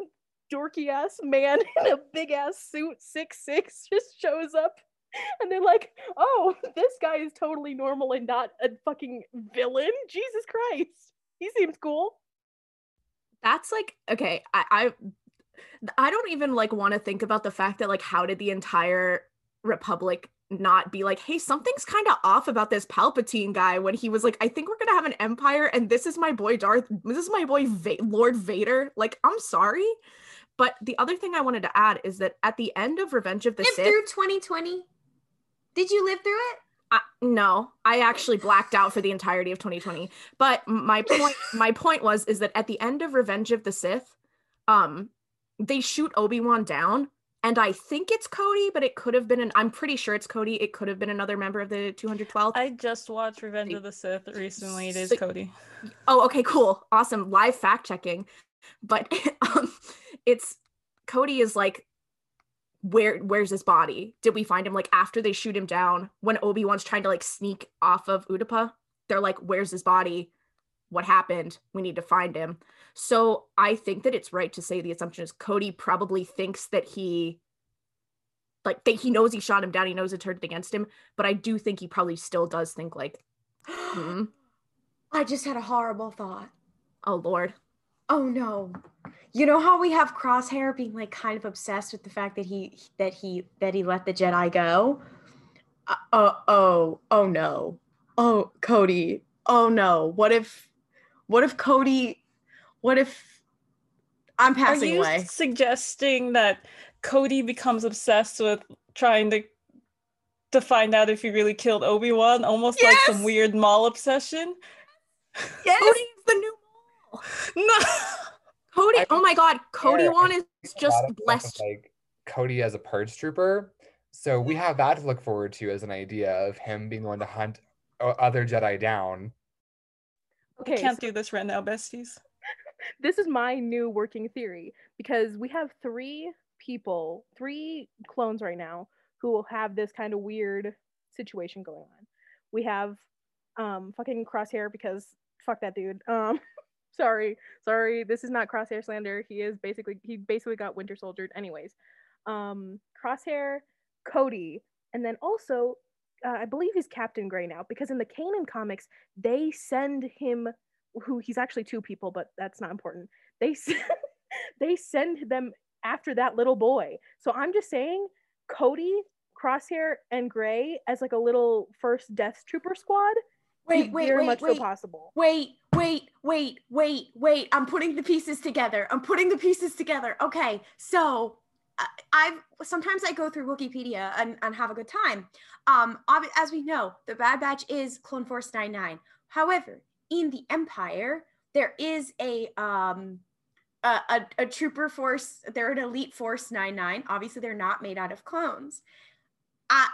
dorky ass man [laughs] in a big ass suit, six six, [laughs] just shows up. And they're like, oh, [laughs] this guy is totally normal and not a fucking villain. Jesus Christ. He seems cool. That's like, okay, I I, I don't even like want to think about the fact that like how did the entire republic not be like, hey, something's kind of off about this Palpatine guy when he was like, I think we're gonna have an empire, and this is my boy Darth, this is my boy Va- Lord Vader. Like, I'm sorry. But the other thing I wanted to add is that at the end of Revenge of the Sith, through 2020. Did you live through it? I, no, I actually blacked out for the entirety of 2020. But my [laughs] point, my point was, is that at the end of Revenge of the Sith, um, they shoot Obi Wan down, and I think it's Cody, but it could have been an. I'm pretty sure it's Cody. It could have been another member of the 212. I just watched Revenge of the Sith recently. It is So- Cody. Oh, okay, cool, awesome, live fact checking. But [laughs] um, it's Cody is like, where where's his body? Did we find him like after they shoot him down when Obi Wan's trying to like sneak off of Utapau? They're like, where's his body? What happened? We need to find him. So I think that it's right to say the assumption is Cody probably thinks that he like that he knows he shot him down, he knows it turned against him, but I do think he probably still does think like, hmm, [gasps] I just had a horrible thought. oh lord. Oh no. You know how we have Crosshair being like kind of obsessed with the fact that he that he that he let the Jedi go? Uh, oh oh oh no. Oh Cody. Oh no. What if what if Cody what if I'm passing Are you away? suggesting that Cody becomes obsessed with trying to to find out if he really killed Obi Wan, almost like some weird Maul obsession? Yes. Cody's the new [laughs] mole. No. Cody, I oh my god, Cody swear, Wan I is just lot of stuff with, blessed. like Cody as a purge trooper. So we have that to look forward to as an idea of him being the one to hunt other Jedi down. Okay, Can't so do this right now, besties. [laughs] this is my new working theory because we have three people, three clones right now who will have this kind of weird situation going on. We have um fucking Crosshair because fuck that dude. Um sorry, sorry, this is not Crosshair slander. He is basically he basically got Winter Soldiered anyways. Um Crosshair, Cody, and then also uh, I believe he's Captain Gray now because in the Kanan comics they send him who he's actually two people, but that's not important. They send, [laughs] they send them after that little boy. So I'm just saying, Cody, Crosshair, and Gray as like a little first Death Trooper squad. Wait, wait, very wait, much wait. so possible. Wait, wait, wait, wait, wait. I'm putting the pieces together. I'm putting the pieces together. Okay, so I- I've sometimes I go through Wikipedia and, and have a good time. Um, as we know, the Bad Batch is Clone Force 99. However, in the Empire, there is a um a, a, a trooper force. They're an elite force 99. Obviously, they're not made out of clones. I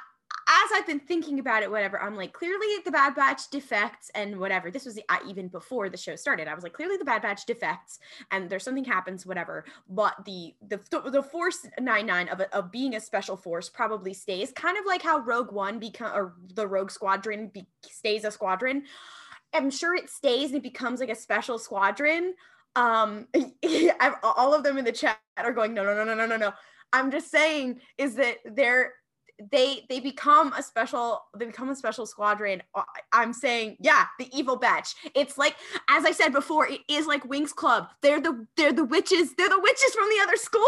as I've been thinking about it, whatever, I'm like, clearly the Bad Batch defects and whatever. This was uh, even before the show started. I was like, clearly the Bad Batch defects and there's something happens, whatever. But the the the Force nine of of being a special force probably stays, kind of like how Rogue One become or the Rogue Squadron be, stays a squadron. I'm sure it stays and it becomes like a special squadron. Um, [laughs] all of them in the chat are going, no, no, no, no, no, no, no. I'm just saying is that they're they they become a special they become a special squadron. Uh, i'm saying yeah the evil batch. It's like as i said before it is like Winx Club. They're the they're the witches. They're the witches from the other school.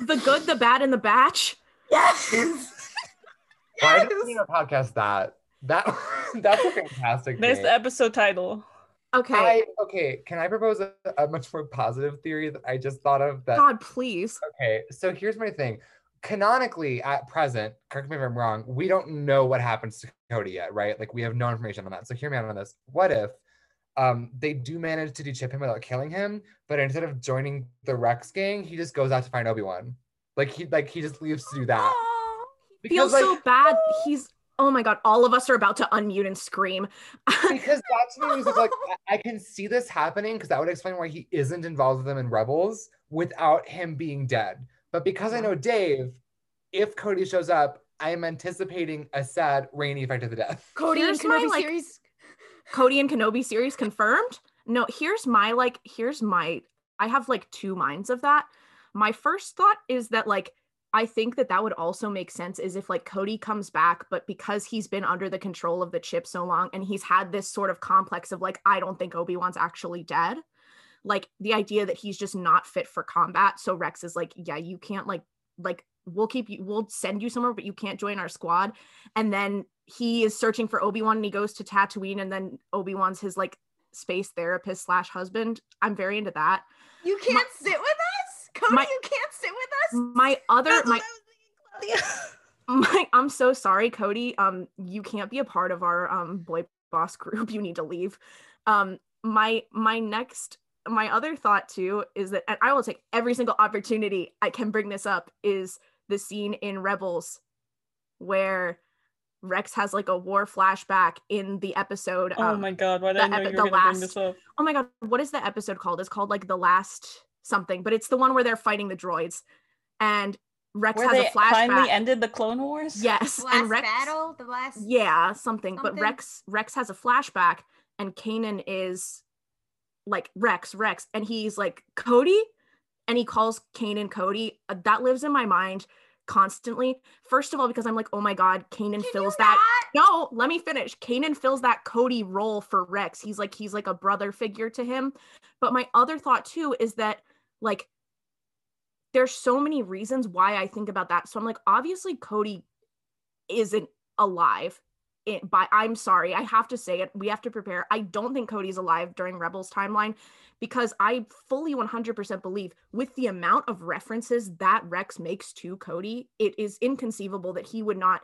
[laughs] The good the bad and the batch? Yes. Why [laughs] yes. did we podcast that that [laughs] that's a fantastic there's the episode title. Okay. I, okay can i propose a, a much more positive theory that i just thought of that god please. Okay so here's my thing canonically at present, correct me if I'm wrong, we don't know what happens to Cody yet, right? Like we have no information on that. So hear me out on this. What if um, they do manage to dechip him without killing him, but instead of joining the Rex gang, he just goes out to find Obi-Wan. Like he like he just leaves to do that. Because, Feels like, so bad. He's oh my god, all of us are about to unmute and scream. [laughs] because that's me was like I can see this happening because that would explain why he isn't involved with them in Rebels without him being dead but because I know Dave, if Cody shows up, I am anticipating a sad rainy effect of the death. [laughs] Cody here's and Kenobi my, series. Like, [laughs] Cody and Kenobi series confirmed. No, here's my like, here's my. I have like two minds of that. My first thought is that like I think that that would also make sense is if like Cody comes back, but because he's been under the control of the chip so long and he's had this sort of complex of like, I don't think Obi Wan's actually dead like the idea that he's just not fit for combat. So Rex is like, yeah, you can't like like we'll keep you we'll send you somewhere but you can't join our squad. And then he is searching for obi-wan and he goes to tatooine and then obi-wan's his like space therapist slash husband. I'm very into that. You can't my, sit with us? Cody my, you can't sit with us? my other That's my [laughs] my i'm so sorry cody. Um you can't be a part of our um boy boss group. [laughs] You need to leave. Um my my next my other thought too is that and I will take every single opportunity I can bring this up is the scene in Rebels where Rex has like a war flashback in the episode. Oh um, my god, why did I know epi- you were last, bring this up? Oh my god, what is the episode called? It's called like the last something, but it's the one where they're fighting the droids, and Rex where has they a flashback. Finally ended the Clone Wars. Yes, the last and Rex, battle, the last yeah something. something. But Rex Rex has a flashback, and Kanan is like Rex, Rex, and he's like Cody, and he calls Kanan Cody. Uh, that lives in my mind constantly. First of all, because I'm like, oh my god, Kanan fills that. No, let me finish. Kanan fills that Cody role for Rex. He's like he's like a brother figure to him. But my other thought too is that like there's so many reasons why I think about that. So I'm like, obviously Cody isn't alive it by I'm sorry, I have to say it. We have to prepare. I don't think Cody's alive during Rebels timeline because I fully 100% believe with the amount of references that Rex makes to Cody, it is inconceivable that he would not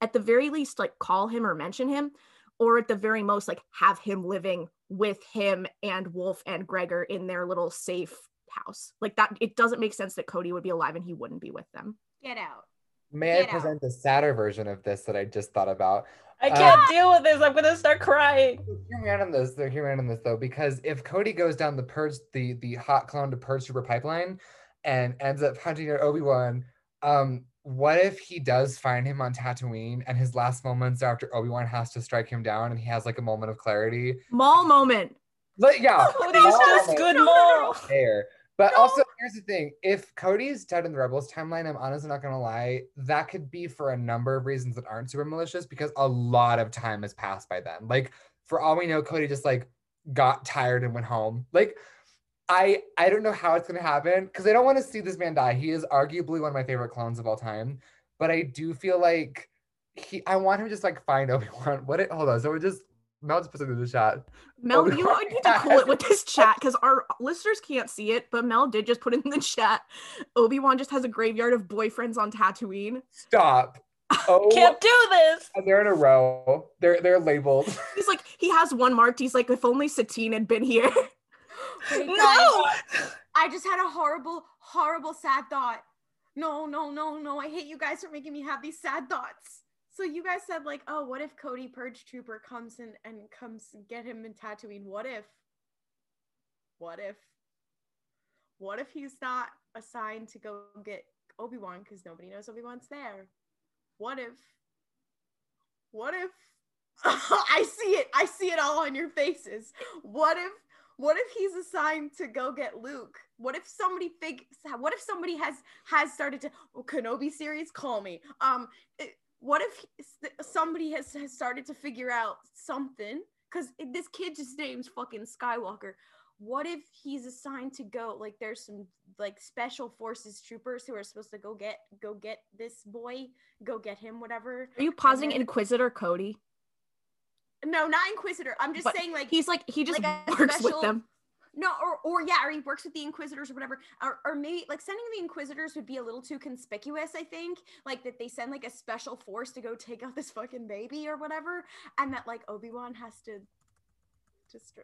at the very least like call him or mention him or at the very most like have him living with him and Wolf and Gregor in their little safe house. Like that it doesn't make sense that Cody would be alive and he wouldn't be with them. Get out. May Get I present out. a sadder version of this that I just thought about? I can't um, deal with this. I'm gonna start crying. Hear me out on this. Hear me out on this though, because if Cody goes down the purge, the the hot clone to purge super pipeline, and ends up hunting at Obi Wan, um, what if he does find him on Tatooine, and his last moments after Obi Wan has to strike him down, and he has like a moment of clarity. Maul moment. But yeah, [laughs] Cody's just good Maul. There. But no. also, here's the thing: if Cody's dead in the Rebels timeline, I'm honestly not gonna lie, that could be for a number of reasons that aren't super malicious because a lot of time has passed by then. Like, for all we know, Cody just like got tired and went home. Like, I I don't know how it's gonna happen because I don't want to see this man die. He is arguably one of my favorite clones of all time, but I do feel like he. I want him to just like find [laughs] Obi Wan. What? It, hold on. So we're just Mel just put it in the chat. Mel, oh, you need to cool it with this [laughs] chat because our listeners can't see it, but Mel did just put it in the chat. Obi Wan just has a graveyard of boyfriends on Tatooine. Stop. [laughs] Oh, can't do this. And they're in a row. They're they're labeled. [laughs] He's like he has one marked. He's like, if only Satine had been here. no. I just had a horrible, horrible, sad thought. No, no, no, no. I hate you guys for making me have these sad thoughts. So you guys said like, oh, what if Cody Purge Trooper comes in and comes get him in Tatooine? What if? What if? What if he's not assigned to go get Obi Wan because nobody knows Obi Wan's there? What if? What if? [laughs] I see it. I see it all on your faces. What if? What if he's assigned to go get Luke? What if somebody fig? What if somebody has has started to oh, Kenobi series? Call me. Um, it- what if somebody has has started to figure out something? Because this kid just name's fucking Skywalker. What if he's assigned to go? Like, there's some like special forces troopers who are supposed to go get go get this boy, go get him, whatever. Are you pausing then- Inquisitor Cody? No, not Inquisitor. I'm just But saying like He's like he just like works with them. No, or or yeah, or he works with the Inquisitors or whatever. Or or maybe like sending the Inquisitors would be a little too conspicuous, I think. Like that they send like a special force to go take out this fucking baby or whatever. And that like Obi-Wan has to just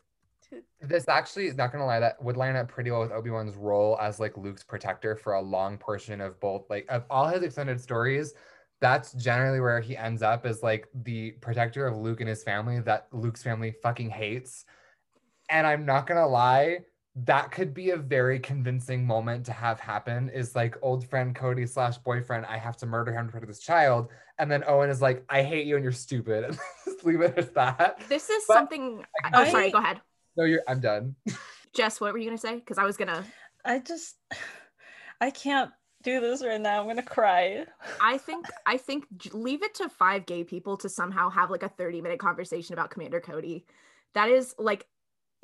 to This actually is not gonna lie, that would line up pretty well with Obi-Wan's role as like Luke's protector for a long portion of both like of all his extended stories. That's generally where he ends up is like the protector of Luke and his family that Luke's family fucking hates. And I'm not gonna lie, that could be a very convincing moment to have happen is like old friend Cody slash boyfriend, I have to murder him to protect this child. And then Owen is like, I hate you and you're stupid. And [laughs] just leave it at that. This is But- something. Oh, I- sorry. Go ahead, No, you're I'm done. [laughs] Jess. What were you gonna say? Because I was gonna. I just I can't do this right now. I'm gonna cry. I think. I think leave it to five gay people to somehow have like a thirty minute conversation about Commander Cody. That is like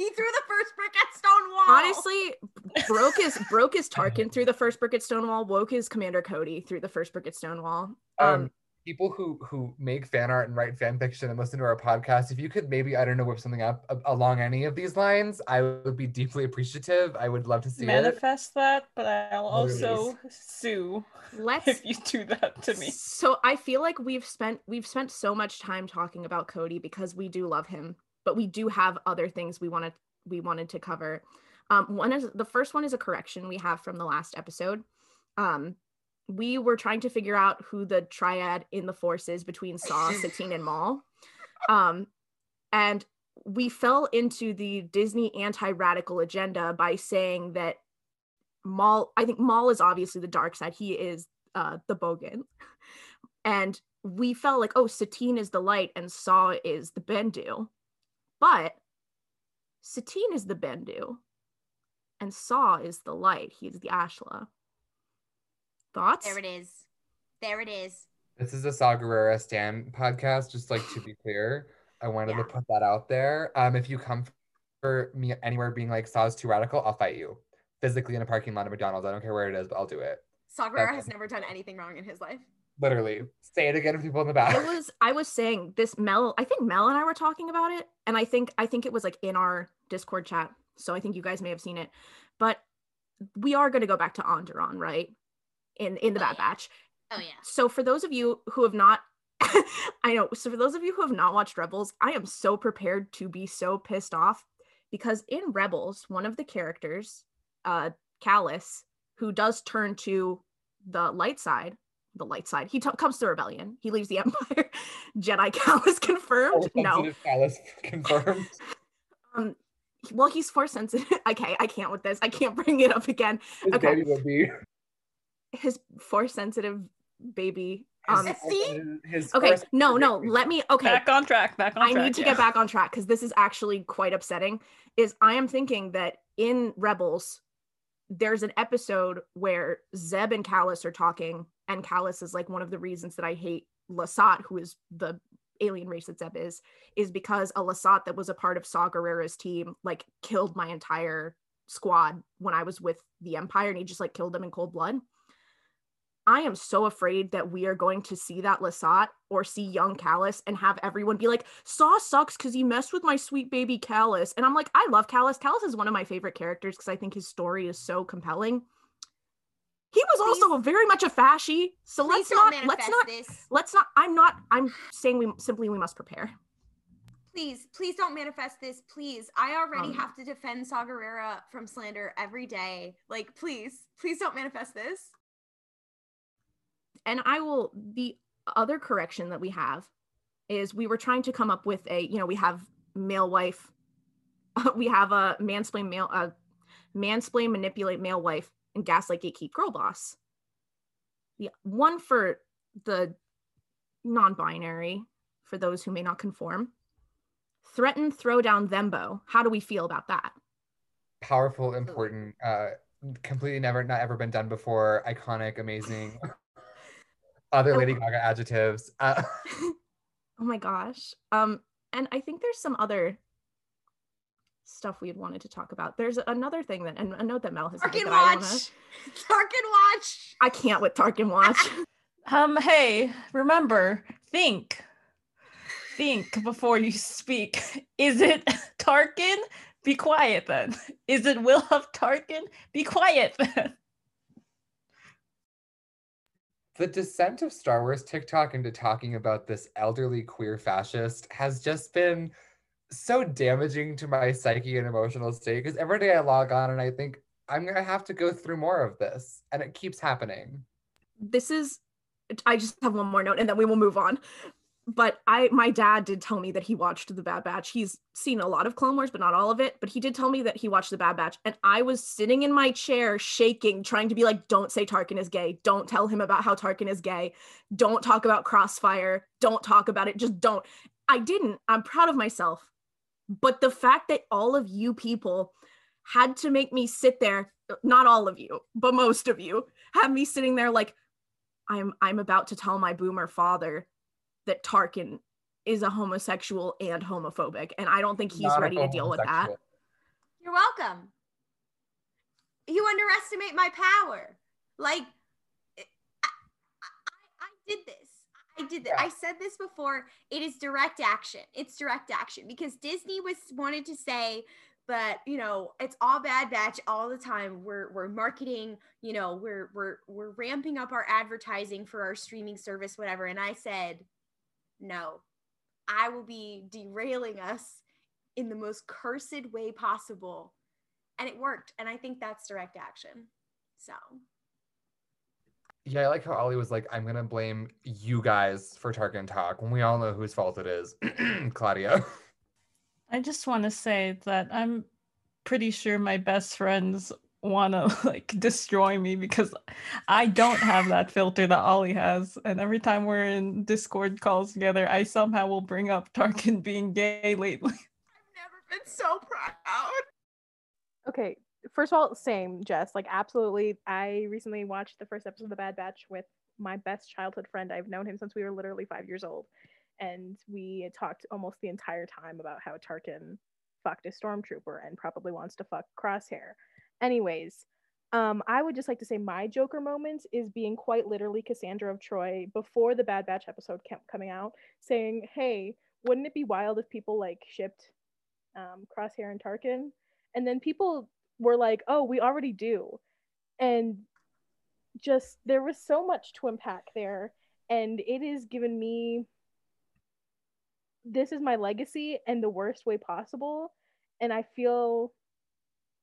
he threw the first brick at Stonewall. honestly broke his broke his Tarkin through the first brick at Stonewall. Woke his Commander Cody through the first brick at Stonewall. um, Um, people who who make fan art and write fan fiction and listen to our podcast if you could maybe i don't know whip something up a- along any of these lines i would be deeply appreciative i would love to see it Manifest that, but I'll Literally. also sue let's if you do that to me. So I feel like we've spent we've spent so much time talking about Cody because we do love him, but we do have other things we wanted we wanted to cover. Um, one is the first one is a correction we have from the last episode. Um, we were trying to figure out who the triad in the force is between Saw, [laughs] Satine, and Maul. Um, and we fell into the Disney anti-radical agenda by saying that Maul, I think Maul is obviously the dark side. He is uh the Bogan. And we felt like, oh, Satine is the light and Saw is the Bendu. But Satine is the Bendu and Saw is the light. He's the Ashla. Thoughts? There it is. There it is. this is a saw Gerrera stan podcast just like to be clear i wanted Yeah. to put that out there um if you come for me anywhere being like saw's too radical i'll fight you physically in a parking lot at mcdonald's i don't care where it is but i'll do it Saw Gerrera Okay. has never done anything wrong in his life. Literally say it again to people in the back it was i was saying this mel i think mel and i were talking about it and i think i think it was like in our discord chat so i think you guys may have seen it but we are going to go back to Onderon, right in in the Oh, bad yeah. batch Oh yeah. so for those of you who have not [laughs] i know so for those of you who have not watched rebels i am so prepared to be so pissed off because in rebels one of the characters uh Kallus who does turn to the light side the light side he t- comes to rebellion he leaves the [laughs] empire jedi Kallus [laughs] confirmed no Sensitive Kallus [laughs] confirmed um well he's force sensitive okay i can't with this i can't bring it up again his Okay. baby would be his force sensitive baby his, um See? his okay no no let me okay Back on track. Back on track. I track. need to yeah. get back on track because this is actually quite upsetting. Is I am thinking that in Rebels, there's an episode where Zeb and Kallus are talking, and Kallus is like one of the reasons that I hate Lasat, who is the alien race that Zeb is, is because a Lasat that was a part of Saw Gerrera's team like killed my entire squad when I was with the Empire, and he just like killed them in cold blood. I am so afraid that we are going to see that Lasat or see young Kallus and have everyone be like, Saw sucks because he messed with my sweet baby Kallus. And I'm like, I love Kallus. Kallus is one of my favorite characters because I think his story is so compelling. He was also a very much a fasci. So Please let's don't not let's not this. let's not I'm not I'm saying we simply we must prepare. Please, please don't manifest this. Please. I already Um, have to defend Saw Gerrera from slander every day. Like, please, please don't manifest this. and I will the other correction that we have is we were trying to come up with a, you know, we have male wife, [laughs] we have a mansplain male, uh, mansplain manipulate male wife, and gaslight gatekeep girl boss. The one for the non-binary, for those who may not conform. Threaten, throw down, thembo. How do we feel about that? Powerful, important, uh, completely never, not ever been done before. Iconic, amazing. [laughs] Other Lady Gaga adjectives. Uh, [laughs] [laughs] oh my gosh. Um, and I think there's some other stuff we had wanted to talk about. There's another thing that, and a note that Mel has. Tarkin that watch. I, wanna, [laughs] Tarkin watch. I can't with Tarkin watch. [laughs] Um, hey, remember, think. Think before you speak. Is it Tarkin? Be quiet then. Is it Will of Tarkin? Be quiet then. the descent of Star Wars TikTok into talking about this elderly queer fascist has just been so damaging to my psyche and emotional state because every day I log on and I think I'm gonna have to go through more of this, and it keeps happening. this is I just have one more note and then we will move on. But I my dad did tell me that he watched The Bad Batch. He's seen a lot of Clone Wars, but not all of it. But he did tell me that he watched The Bad Batch. And I was sitting in my chair shaking, trying to be like, don't say Tarkin is gay. Don't tell him about how Tarkin is gay. Don't talk about Crossfire. Don't talk about it. Just don't. I didn't. I'm proud of myself. But the fact that all of you people had to make me sit there, not all of you, but most of you, had me sitting there like, I'm I'm about to tell my boomer father that Tarkin is a homosexual and homophobic, and I don't think he's Not ready to deal with that. You're welcome. You underestimate my power. Like, I, I, I did this. I did this. Yeah. I said this before. It is direct action. It's direct action because Disney was wanted to say, but you know, it's all bad batch all the time. We're we're marketing. You know, we're we're we're ramping up our advertising for our streaming service, whatever. And I said, no, I will be derailing us in the most cursed way possible. And it worked. And I think that's direct action. So Yeah, I like how Ollie was like, I'm gonna blame you guys for Tarkin talk when we all know whose fault it is. [clears throat] Claudia. I just want to say that I'm pretty sure my best friends want to [laughs] like destroy me because I don't have that filter that Ollie has. And every time we're in Discord calls together, I somehow will bring up Tarkin being gay lately. [laughs] I've never been so proud. Okay, first of all, same, Jess. Like, absolutely. I recently watched the first episode of The Bad Batch with my best childhood friend. I've known him since we were literally five years old. And we talked almost the entire time about how Tarkin fucked a stormtrooper and probably wants to fuck Crosshair. Anyways, um, I would just like to say my Joker moment is being quite literally Cassandra of Troy before the Bad Batch episode kept coming out, saying, "Hey, wouldn't it be wild if people like shipped um, Crosshair and Tarkin?" And then people were like, "Oh, we already do," and just there was so much to unpack there, and it has given me this is my legacy in the worst way possible, and I feel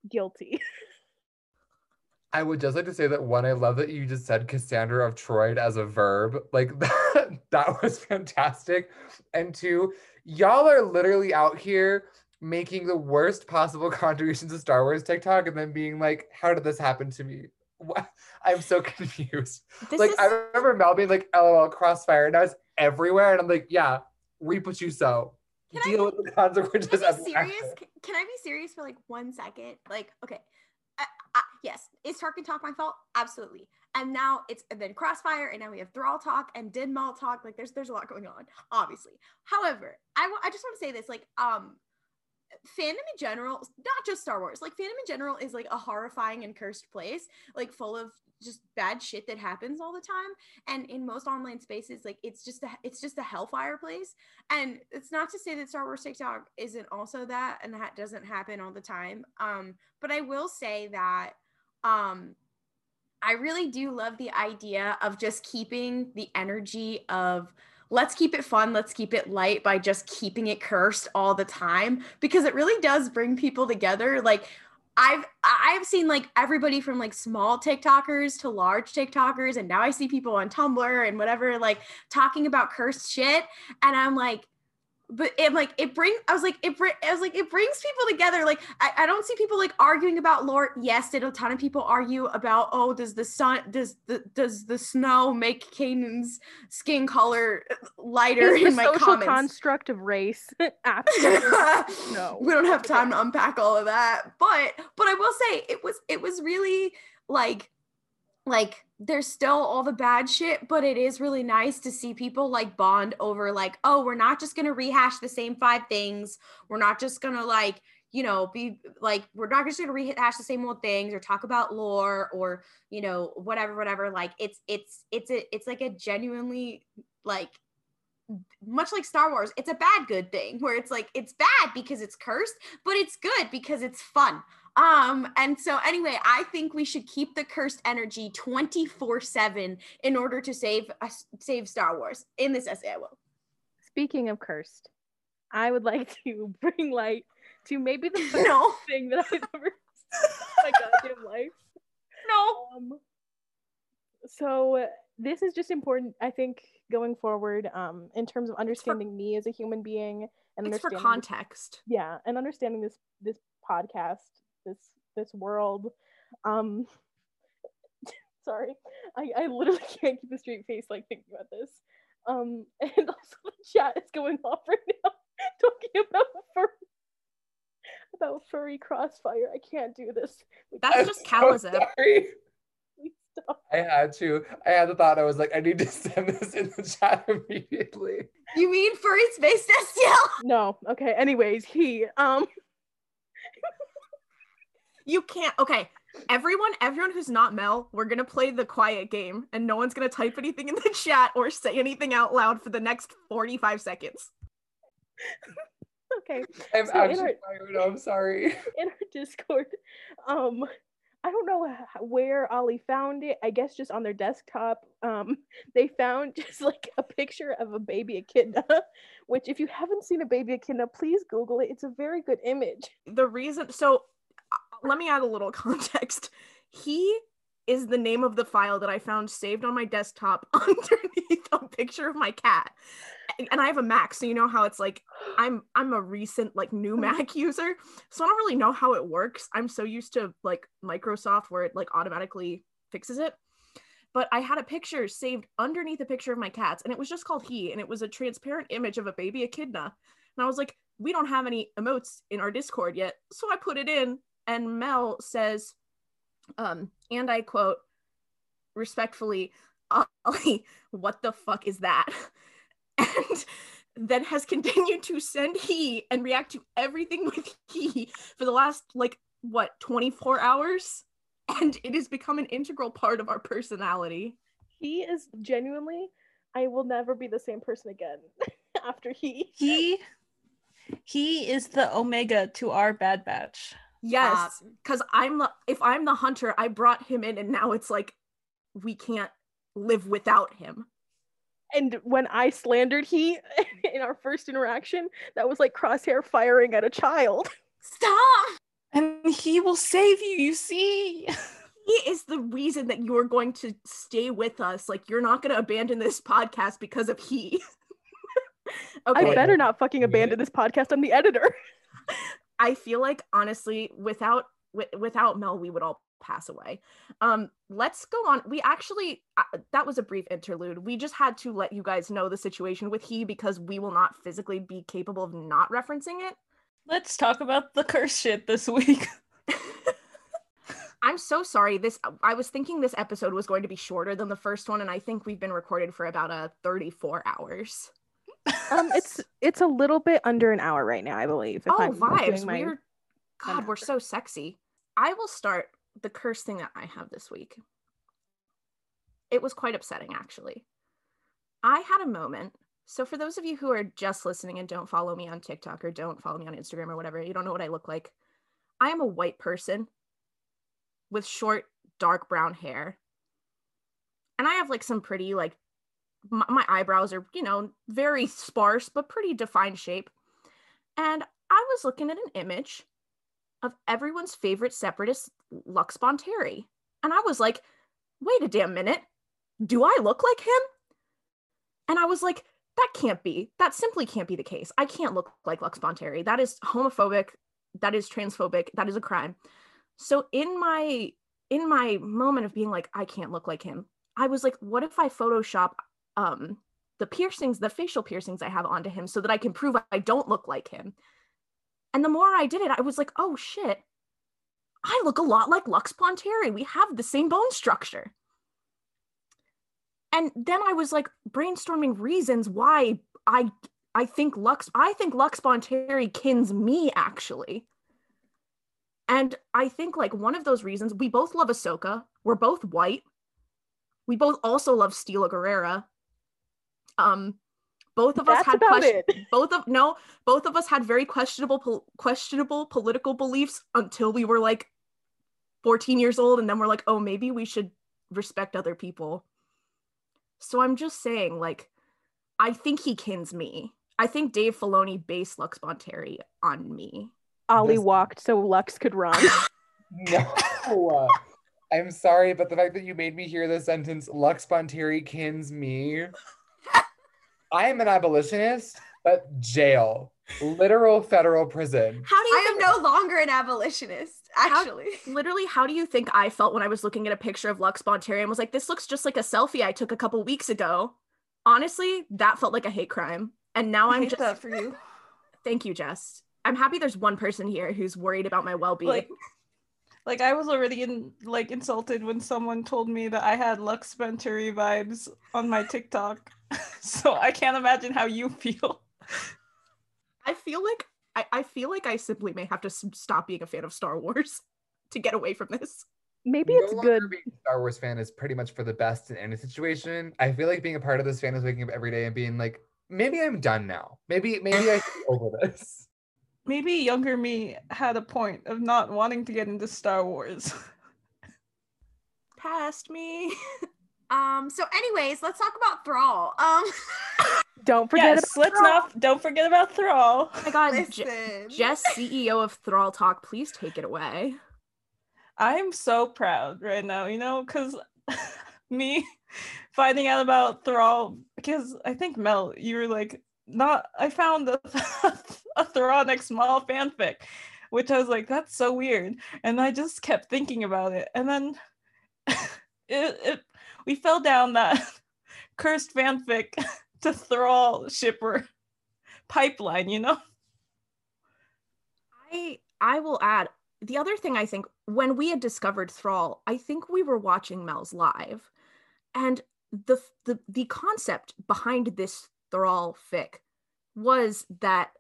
guilty. [laughs] I would just like to say that one, I love that you just said Cassandra of Troy as a verb. Like [laughs] that, that was fantastic. And two, y'all are literally out here making the worst possible [laughs] contributions to Star Wars TikTok and then being like, how did this happen to me? What? I'm so [laughs] confused. This like is I remember Mel being like, LOL crossfire, and I was everywhere, and I'm like, yeah, reap what you sow. Can I Deal with the consequences. Can I be serious? actor." C- Can I be serious for like one second? Like, okay, I, I, yes, is Tarkin talk my fault? Absolutely. And now it's and then Crossfire, and now we have Thrall talk and Din Maul talk. Like, there's there's a lot going on, obviously. However, I wa- I just want to say this, like, um, fandom in general, not just Star Wars, like fandom in general is like a horrifying and cursed place, like full of just bad shit that happens all the time. And in most online spaces like it's just a it's just a hellfire place. And it's not to say that star wars tiktok isn't also that and that doesn't happen all the time. Um but i will say that um i really do love the idea of just keeping the energy of let's keep it fun let's keep it light by just keeping it cursed all the time because it really does bring people together. Like I've I've seen like everybody from like small TikTokers to large TikTokers, and now I see people on Tumblr and whatever like talking about cursed shit, and I'm like, but it like it brings i was like it bring i was like it brings people together like I, I don't see people like arguing about lore yes did a ton of people argue about oh does the sun does the does the snow make Kanan's skin color uh, lighter Is in my social comments construct of race. [laughs] [laughs] No. we don't have time to unpack all of that but but i will say it was it was really like like there's still all the bad shit but it is really nice to see people like bond over like oh we're not just gonna rehash the same five things we're not just gonna like you know be like we're not just gonna rehash the same old things or talk about lore or you know whatever whatever like it's it's it's a it's like a genuinely like much like Star Wars, it's a bad good thing where it's like it's bad because it's cursed, but it's good because it's fun. Um, and so anyway, I think we should keep the cursed energy 24-7 in order to save us save Star Wars. In this essay, I will. Speaking of cursed, I would like [laughs] to bring light to maybe the first [laughs] No, thing that I've ever my goddamn life. [laughs] no. Um, so this is just important, I think, going forward, um, in terms of understanding me as a human being and It's for understanding this- context. yeah, and understanding this this podcast, this this world. Um, [laughs] sorry, I I literally [laughs] can't keep a straight face like thinking about this. Um, [laughs] and also the chat is going off right now talking about fur about furry crossfire. I can't do this. That's I'm just so sorry. I had to. I had the thought. I was like, I need to send this in the chat immediately. You mean furry space Destiel? No. Okay. Anyways, he um You can't. Okay, everyone, everyone who's not Mel, we're gonna play the quiet game, and no one's gonna type anything in the chat or say anything out loud for the next forty-five seconds. okay. I'm So in actually fired. I'm sorry. in our Discord. Um, I don't know where Ollie found it. I guess just on their desktop. Um, [laughs] they found [laughs] just like a picture of a baby echidna, which if you haven't seen a baby echidna, please Google it. It's a very good image. The reason, so let me add a little [laughs] context. He is the name of the file that I found saved on my desktop [laughs] underneath a picture of my cat. And- I have a Mac, so you know how it's like I'm I'm a recent like new mm-hmm. Mac [laughs] user, so I don't really know how it works. I'm so used to like Microsoft where it like automatically fixes it. But I had a picture saved underneath a picture of my cats, and it was just called he, and it was a transparent image of a baby echidna. And I was like, we don't have any emotes in our Discord yet, so I put it in, and Mel says, um, and I quote respectfully, Ollie, what the fuck is that? [laughs] And then has continued to send he and react to everything with he for the last like what 24 hours and it has become an integral part of our personality He is genuinely. I will never be the same person again [laughs] after he. He he is the omega to our bad batch. Yes um, because i'm the if i'm the hunter i brought him in and now it's like we can't live without him And when I slandered he [laughs] in our first interaction, that was like crosshair firing at a child. [laughs] Stop. And he will save you, you see. [laughs] he is the reason that you're going to stay with us like you're not going to abandon this podcast because of he okay I better not fucking abandon this podcast. I'm the editor. I feel like honestly, without wi- without Mel, we would all pass away. Um, let's go on. We actually uh, that was a brief interlude. We just had to let you guys know the situation with he because we will not physically be capable of not referencing it. Let's talk about the curse shit this week. [laughs] I'm so sorry. This I was thinking this episode was going to be shorter than the first one, and I think we've been recorded for about a 34 hours. Um, it's it's a little bit under an hour right now, I believe. oh, I'm vibes. my- We're God, we're so sexy. I will start the curse thing that I have this week. It was quite upsetting, actually. I had a moment. So, for those of you who are just listening and don't follow me on TikTok or don't follow me on Instagram or whatever, you don't know what I look like. I am a white person with short, dark brown hair. And I have like some pretty, like, my, my eyebrows are, you know, very sparse, but pretty defined shape. And I was looking at an image of everyone's favorite separatist, Lux Bonteri. And I was like, wait a damn minute. Do I look like him? And I was like, that can't be. That simply can't be the case. I can't look like Lux Bonteri. That is homophobic. That is transphobic. That is a crime. So in my in my moment of being like, I can't look like him, I was like, what if I Photoshop um the piercings, the facial piercings I have onto him so that I can prove I don't look like him. And the more I did it, I was like, oh shit, I look a lot like Lux Bonteri. We have the same bone structure. And then I was like brainstorming reasons why I I think Lux I think Lux Bonteri kins me actually. And I think like one of those reasons we both love Ahsoka. We're both white. We both also love Steela Gerrera. Um, both of That's us had about question- [laughs] both of no, both of us had very questionable pol- questionable political beliefs until we were like 14 years old, and then we're like, oh, maybe we should respect other people. So I'm just saying, like, I think he kins me. I think Dave Filoni based Lux Bonteri on me. Ollie This- walked so Lux could run. [laughs] No. I'm sorry, but the fact that you made me hear the sentence Lux Bonteri kins me. I am an abolitionist, but jail. Literal federal prison. How do you I am no longer an abolitionist, actually. literally how do you think I felt when I was looking at a picture of Lux Bonteri and was like, this looks just like a selfie I took a couple weeks ago? Honestly, that felt like a hate crime. And now I I'm hate just that for you. [laughs] thank you, Jess. I'm happy there's one person here who's worried about my well-being. Like, like I was already in, like insulted when someone told me that I had Lux Bonteri vibes on my TikTok. [laughs] so I can't imagine how you feel. I feel like I, I feel like I simply may have to stop being a fan of Star Wars [laughs] to get away from this. Maybe No it's good. Being a Star Wars fan is pretty much for the best in any situation. I feel like being a part of this fan is waking up every day and being like, maybe I'm done now. Maybe maybe I should be over this. Maybe younger me had a point of not wanting to get into Star Wars. Past me. [laughs] Um, so anyways, let's talk about Thrall. Um [laughs] Don't forget yes, about let's not don't forget about Thrall. Oh my god, Je- Jess, CEO of Thrall Talk, please take it away. I'm so proud right now, you know, because [laughs] me finding out about Thrall, because I think Mel, you were like, not, I found a, a Thrawn X Maul fanfic, which I was like, that's so weird. And I just kept thinking about it. And then [laughs] it, it we fell down that [laughs] cursed fanfic [laughs] to Thrall shipper pipeline, you know? I I will add the other thing I think when we had discovered Thrall, I think we were watching Mel's live, and the the the concept behind this Thrall fic was that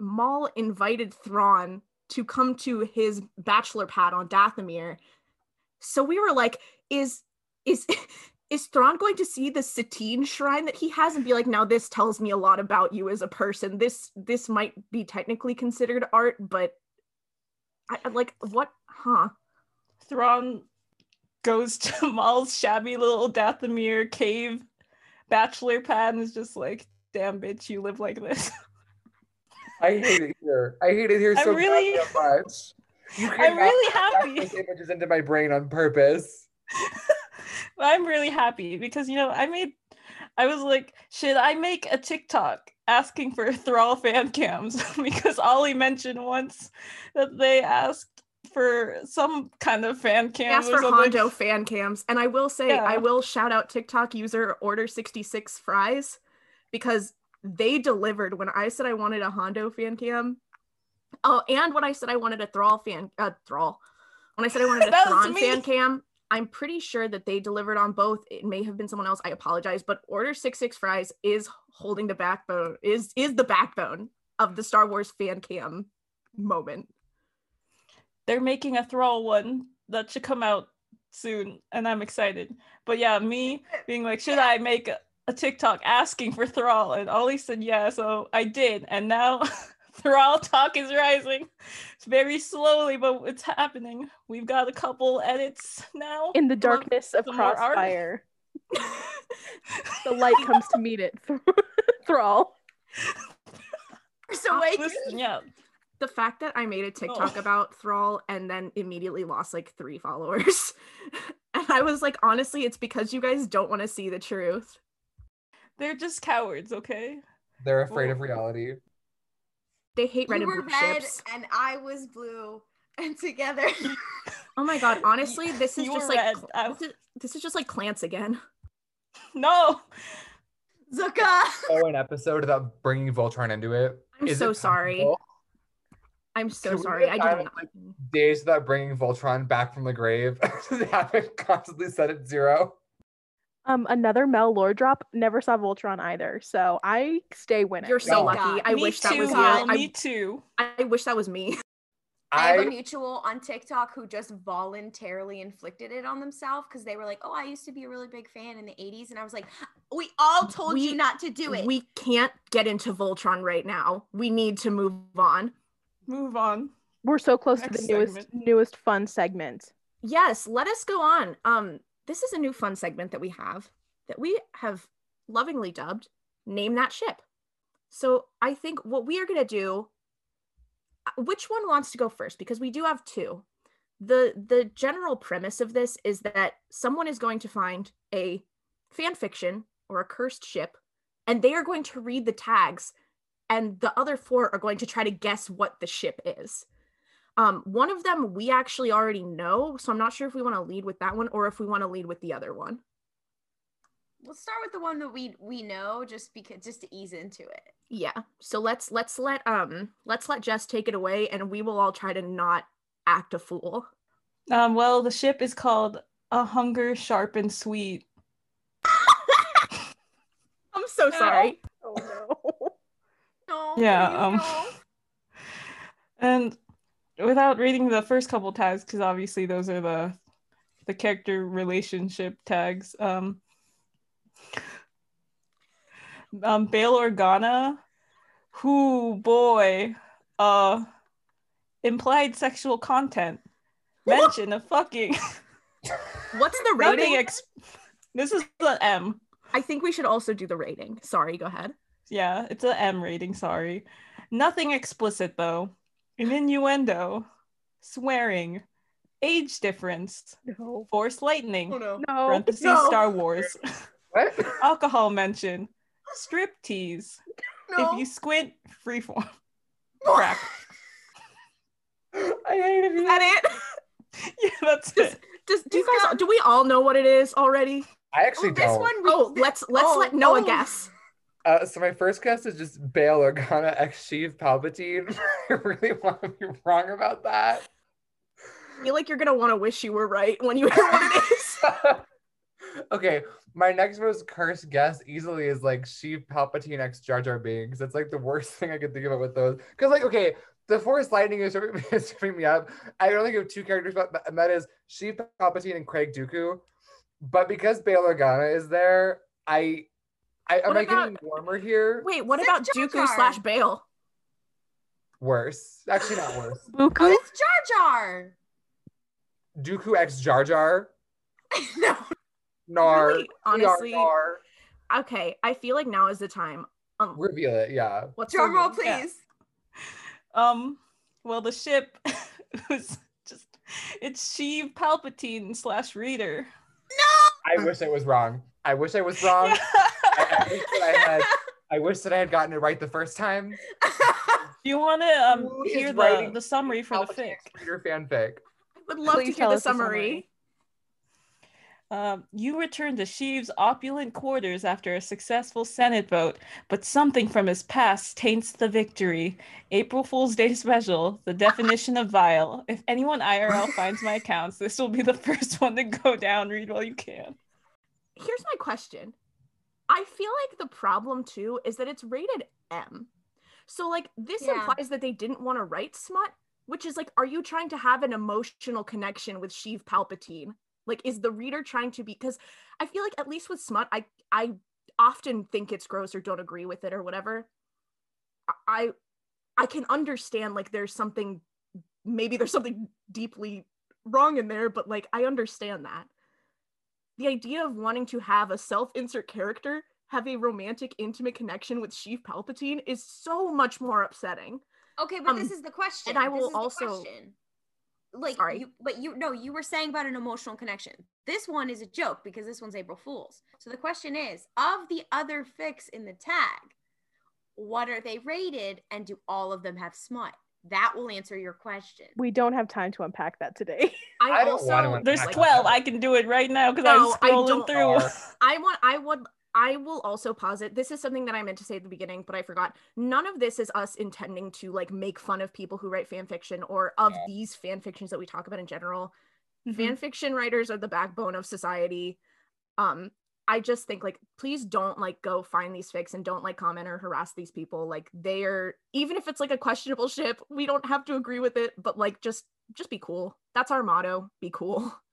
Maul invited Thrawn to come to his bachelor pad on Dathomir. So we were like, is is [laughs] is Thrawn going to see the Satine shrine that he has and be like, now this tells me a lot about you as a person. This this might be technically considered art, but I like what huh? Thrawn goes to [laughs] Maul's shabby little Dathomir cave bachelor pad and is just like, damn bitch, you live like this. [laughs] I hate it here. I hate it here I'm so really- goddamn [laughs] much. You I'm really happy. Those images into my brain on purpose. [laughs] I'm really happy because you know I made I was like, should I make a TikTok asking for [laughs] Thrall fan cams? because Ollie mentioned once that they asked for some kind of fan cam. Ask for something. Hondo fan cams. And I will say Yeah. I will shout out TikTok user order 66 fries because they delivered when I said I wanted a Hondo fan cam. Oh, and when I said I wanted a Thrall fan uh Thrall. When I said I wanted a [laughs] Thrawn me. fan cam, I'm pretty sure that they delivered on both. It may have been someone else. I apologize, but order 66 fries is holding the backbone is is the backbone of the Star Wars fan cam moment. They're making a Thrall one that should come out soon, and I'm excited. But yeah, me being like, should I make a, a TikTok asking for Thrall? And Ollie said yeah, so I did, and now [laughs] Thrall talk is rising. It's very slowly, but it's happening. We've got a couple edits now. in the darkness of some more. Crossfire. [laughs] the light comes to meet it. [laughs] Thrall. so wait, Listen, yeah. the fact that I made a oh. TikTok Oh. about Thrall and then immediately lost like three followers. and I was like, honestly, it's because you guys don't want to see the truth. They're just cowards, okay? They're afraid of reality. They hate red you and were blue red ships. and I was blue, and together. [laughs] Oh my god, [laughs] honestly, this is You just like red. this, is, this is just like Klance again. [laughs] No. Zuka. Oh, an episode about bringing Voltron into it. I'm Is so it sorry. I'm so Can sorry. I time did of, not. like, Days without bringing Voltron back from the grave. they haven't constantly set at zero. Um, another Mel lore drop. Never saw Voltron either, so I stay winning. You're so No. lucky. I me wish too, that was you. Mel, I, me too. I wish that was me. [laughs] I have a I mutual on TikTok who just voluntarily inflicted it on themselves because they were like, "Oh, I used to be a really big fan in the '80s," and I was like, "We all told We- you not to do it." We can't get into Voltron right now. We need to move on. Move on. We're so close Next to the newest, segment. newest fun segment. Yes, let us go on. Um, this is a new fun segment that we have that we have lovingly dubbed Name That Ship. So I think what we are gonna do, uh, which one wants to go first? Because we do have two. The the general premise of this is that someone is going to find a fan fiction or a cursed ship, and they are going to read the tags, and the other four are going to try to guess what the ship is. Um, one of them we actually already know, so I'm not sure if we want to lead with that one or if we want to lead with the other one. Let's start with the one that we we know, just because just to ease into it. Yeah. So let's let's let um let's let Jess take it away, and we will all try to not act a fool. Um, well, the ship is called A Hunger Sharp and Sweet. [laughs] I'm so sorry. Oh no. [laughs] No. Yeah, um, no. [laughs] And without reading the first couple tags, because obviously those are the the character relationship tags. Um, um, Bail Organa, who boy, uh, implied sexual content, mention of fucking [laughs] What's the [laughs] rating? Ex- this is the M. I think we should also do the rating. Sorry, go ahead. Yeah, it's a M rating. Sorry, nothing explicit though. An innuendo, swearing, age difference, No. force lightning. Oh no. No. parentheses no. Star Wars, [laughs] what? alcohol mention, strip tease. No. If you squint, freeform, crack. [laughs] I hate it. Is that it? [laughs] Yeah, that's it. Does do you guys got- do we all know what it is already? I actually Oh, this don't. one oh, we Oh, let's let's Oh, let Noah oh. guess. Uh, so my first guess is just Bail Organa [laughs] ex Sheev Palpatine. [laughs] I really want to be wrong about that. I feel like you're gonna want to wish you were right when you hear what it is. [laughs] okay, my next most cursed guess easily is like Sheev Palpatine ex Jar Jar Binks. That's like the worst thing I could think about with those. Because like, okay, the Force Lightning is tripping me, is tripping me up. I only give two characters, but and that is Sheev Palpatine and Craig Dooku. But because Bail Organa is there, I, I am What I about- getting warmer here? Wait, what Sith about Jar Dooku slash Bail? Worse, actually not worse. [laughs] Buku? It's Jar Jar. Dooku ex Jar Jar. [laughs] no. Nar. Really, honestly- nar. Okay, I feel like now is the time. Um, Reveal it, yeah. what's Drum the- roll, Yeah. please. Um, well, the ship [laughs] was just it's Sheev Palpatine slash Reader. No! I wish I was wrong. I wish I was wrong. I, I wish that I had. I wish that I had gotten it right the first time. Do [laughs] you want to um hear the, the summary for the fic? ex fanfic. I would love Please to hear the us the summary. summary. Um, you return to Sheev's opulent quarters after a successful Senate vote, but something from his past taints the victory. April Fool's Day special, the definition of vile. If anyone IRL [laughs] finds my accounts, this will be the [laughs] first one to go down. Read while you can. Here's my question. I feel like the problem too is that it's rated M. So like this Yeah. implies that they didn't want to write smut, which is like, are you trying to have an emotional connection with Sheev Palpatine? Like, is the reader trying to be because I feel like at least with smut, I I often think it's gross or don't agree with it or whatever. I I can understand like there's something maybe there's something deeply wrong in there, but like I understand that. The idea of wanting to have a self-insert character have a romantic, intimate connection with Sheev Palpatine is so much more upsetting. Okay, but Um, this is the question. and I will also- like Sorry. you but you no, you were saying about an emotional connection. This one is a joke because this one's April Fools. So the question is, of the other fix in the tag, what are they rated and do all of them have smut? That will answer your question. We don't have time to unpack that today. [laughs] I, I also There's Like- 12. I can do it right now because No, I I'm scrolling don't- through. [laughs] I want I would I will also posit this is something that I meant to say at the beginning, but I forgot. None of this is us intending to like make fun of people who write fan fiction or of Yeah. these fan fictions that we talk about in general. Mhm. Fan fiction writers are the backbone of society. Um, I just think like please don't like go find these fics and don't like comment or harass these people. Like they are even if it's like a questionable ship, we don't have to agree with it, but like just just be cool. That's our motto. Be cool. [laughs]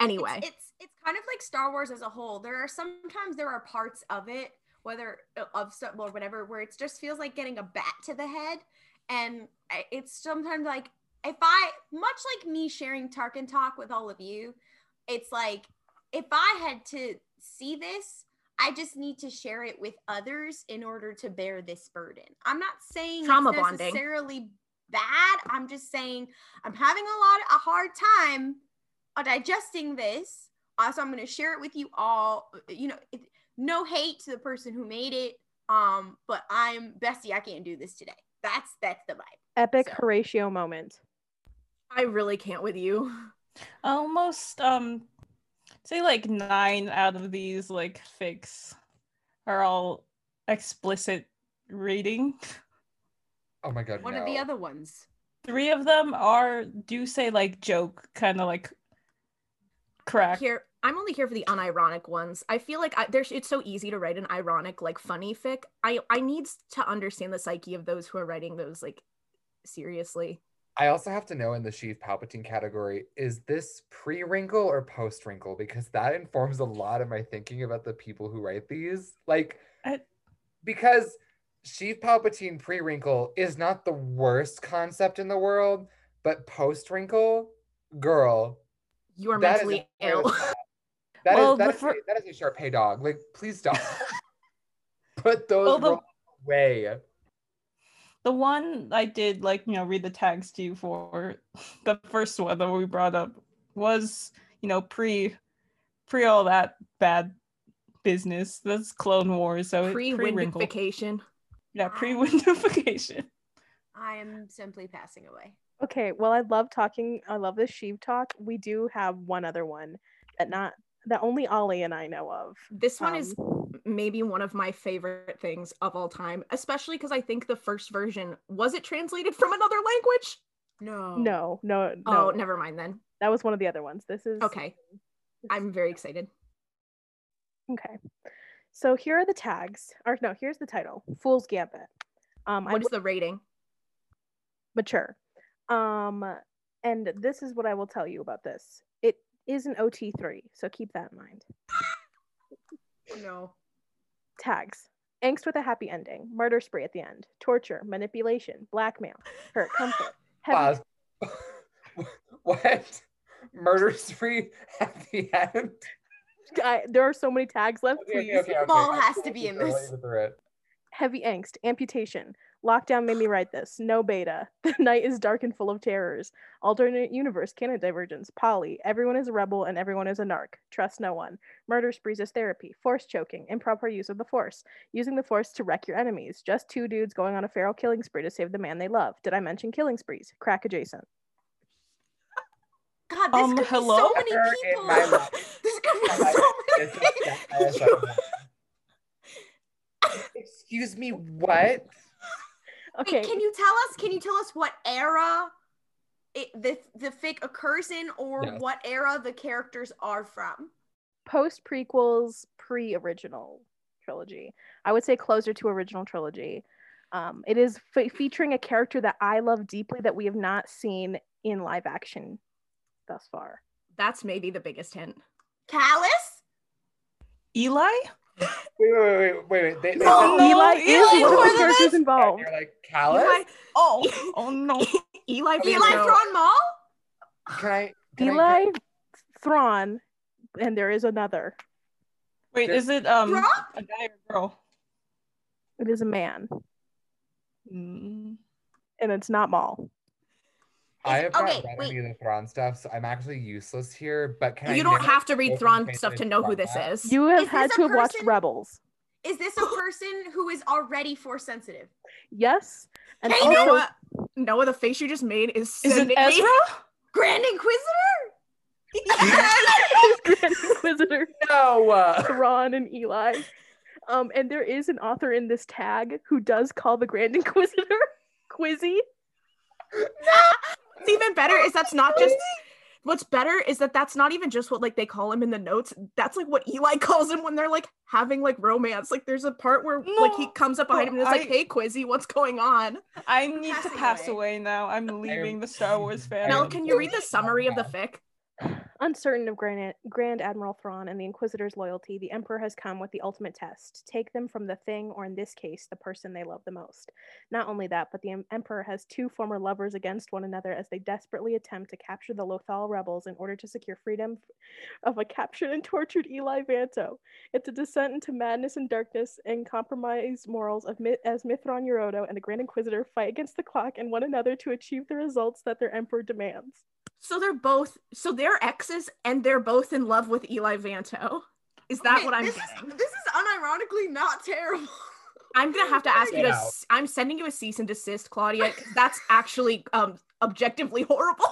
Anyway. it's, it's it's kind of like Star Wars as a whole. There are sometimes there are parts of it, whether uh, of stuff or whatever, where it just feels like getting a bat to the head, and it's sometimes like if I much like me sharing Tarkin talk with all of you, it's like if I had to see this. I just need to share it with others in order to bear this burden. I'm not saying Trauma it's bonding. necessarily bad. I'm just saying I'm having a lot a hard time uh, digesting this. Also, I'm going to share it with you all. Uh, You know, it, no hate to the person who made it. Um, but I'm Bessie. I can't do this today. That's that's the vibe. Epic So- Horatio moment. I really can't with you. Almost um say like nine out of these like fics are all explicit reading. Oh my god. What no. are the other ones? Three of them are do say like joke, kind of like crack. Here, I'm only here for the unironic ones. I feel like I, there's it's so easy to write an ironic, like funny fic. I I need to understand the psyche of those who are writing those like seriously. I also have to know in the Sheev Palpatine category, is this pre wrinkle or post wrinkle? Because that informs a lot of my thinking about the people who write these. Like, I- because Sheev Palpatine pre wrinkle is not the worst concept in the world, but post wrinkle, girl, You are mentally ill. [laughs] That is Well, that the is fir- a, that is a sharp pay dog. Like, please stop. [laughs] Put those Well, the- away. The one I did like, you know, read the tags to you for [laughs] the first one that we brought up was, you know, pre pre all that bad business. That's Clone Wars, so Pre pre-wrinkle. windification. Yeah, pre-windification. [laughs] I am simply passing away. Okay, well, I love talking. I love this Sheev talk. We do have one other one that not that only Ollie and I know of. This one is Um, maybe one of my favorite things of all time, especially because I think the first version was it translated from another language? No. no, no, no. Oh, never mind then. That was one of the other ones. This is Okay, I'm very excited. okay. So here are the tags. Or no, here's the title: Fool's Gambit. Um, I What is the rating? mature. Um, and this is what I will tell you about this. It is an OT3, so keep that in mind. [laughs] No. Tags. Angst with a happy ending, murder spree at the end, torture, manipulation, blackmail, hurt, comfort, [laughs] heavy, [laughs] what? Murder spree at the end? I, there are so many tags left. Okay, Please. okay, okay. Ball I has to be in this. get through it. Heavy angst, amputation, lockdown made me write this. No beta. [laughs] The night is dark and full of terrors. Alternate universe, canon divergence, poly. Everyone is a rebel and everyone is a narc. Trust no one. Murder sprees is therapy. Force choking. Improper use of the force. Using the force to wreck your enemies. Just two dudes going on a feral killing spree to save the man they love. Did I mention killing sprees? Crack adjacent. God, this Um, could hello? be so many people. my life, [laughs] this could be so many this is the highest people. Excuse me, what? Okay. Can you tell us? Can you tell us what era it, the the fic occurs in, or Yes. what era the characters are from? post prequels, pre original trilogy. I would say closer to original trilogy. Um, it is fe- featuring a character that I love deeply that we have not seen in live action thus far. That's maybe the biggest hint. Kallus? Eli? Wait, wait, wait, wait, wait. They, they No, said- no, Eli Eli is one of the the characters best. involved. You're like Kallus. Eli, Oh, [laughs] oh no. [laughs] Eli, Eli Eli Vanto. Thrawn Maul? Can I? Can I Eli get- Thrawn, and there is another. Wait, There- is it um Thrawn? a guy or girl? It is a man. Mm. and it's not Maul. I have not okay, read wait. any of the Thrawn stuff, so I'm actually useless here. But can I you don't have to read open Thrawn stuff to know who this Matt? is. You have Is had to a have watched? Rebels. Is this a person who is already force sensitive? Yes. And Hey, also, Noah, Noah, the face you just made is Is it Ezra? Grand Inquisitor? [laughs] Grand [laughs] Inquisitor, No. uh, Thrawn, and Eli. Um, and there is an author in this tag who does call the Grand Inquisitor [laughs] Quizzy. What's even better is that's not just. [laughs] What's better is that that's not even just what like they call him in the notes. That's like what Eli [laughs] calls him when they're like having like romance. Like there's a part where like he comes up behind him and is like, "Hey, Quizzy, what's going on?" I need to pass away. away now. I'm leaving the Star Wars fan. Mel, can you read the summary of the fic? Uncertain of Grand, Grand Admiral Thrawn and the Inquisitor's loyalty, the Emperor has come with the ultimate test. Take them from the thing, or in this case, the person they love the most. Not only that, but the Emperor has two former lovers against one another as they desperately attempt to capture the Lothal rebels in order to secure freedom of a captured and tortured Eli Vanto. It's a descent into madness and darkness and compromised morals of as Mitth'raw'nuruodo and the Grand Inquisitor fight against the clock and one another to achieve the results that their Emperor demands. So they're both. So they're exes, and they're both in love with Eli Vanto. Is that Okay, what I'm this getting? Is, this is unironically not terrible. I'm gonna have to ask you to. Get out. s- I'm sending you a cease and desist, Claudia. that's actually um objectively horrible.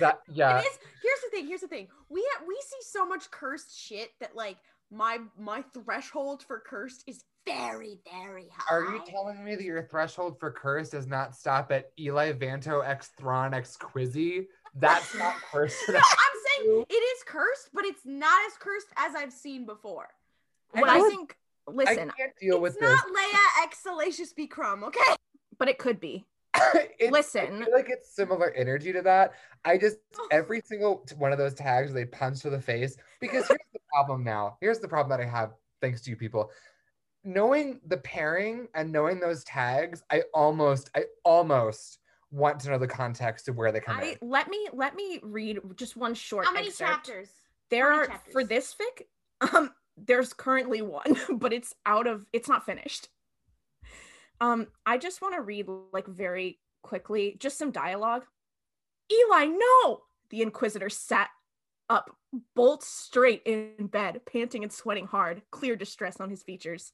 That [laughs] yeah. it is. Here's the thing. Here's the thing. We ha- we see so much cursed shit that like my my threshold for cursed is very very high. Are you telling me that your threshold for cursed does not stop at Eli Vanto X Thrawn X Quizzy? That's [laughs] not cursed. no, I'm saying it is cursed, but it's not as cursed as I've seen before. What I I would- think. I Listen, can't deal with it's this. not Leia X Salacious B Crumb, okay? but it could be. [laughs] It's- Listen. I feel like it's similar energy to that. I just oh. every single one of those tags they punch to the face because here's the problem now. Here's the problem that I have thanks to you people. Knowing the pairing and knowing those tags, I almost I almost want to know the context of where they come I in. let me let me read just one short. How many excerpt. chapters? There How are many for this fic. Um, there's currently one, [laughs] but it's out of. It's not finished. Um, I just want to read like very quickly, just some dialogue. Eli, no! The Inquisitor sat up, bolt straight in bed, panting and sweating hard, clear distress on his features.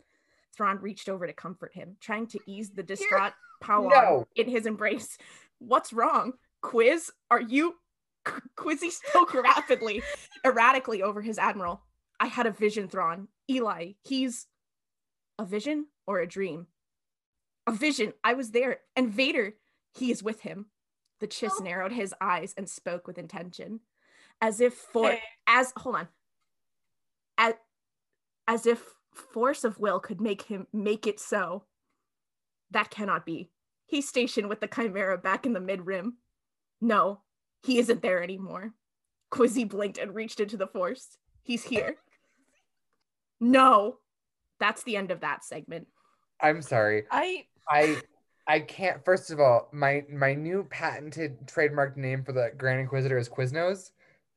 Thrawn reached over to comfort him, trying to ease the distraught Pau'an No. in his embrace. What's wrong? Quiz, are you? Qu- [laughs] Quizzy spoke rapidly, erratically over his admiral. I had a vision, Thrawn. Eli, he's a vision or a dream? A vision. I was there. And Vader, he is with him. The Chiss Oh. narrowed his eyes and spoke with intention, as if for as hold on, as as if force of will could make him make it so. That cannot be. He's stationed with the Chimera back in the mid rim. No, he isn't there anymore. Quizzy blinked and reached into the force. He's here. No, that's the end of that segment. I'm sorry. I I I can't. First of all, my my new patented trademarked name for the Grand Inquisitor is Quiznos.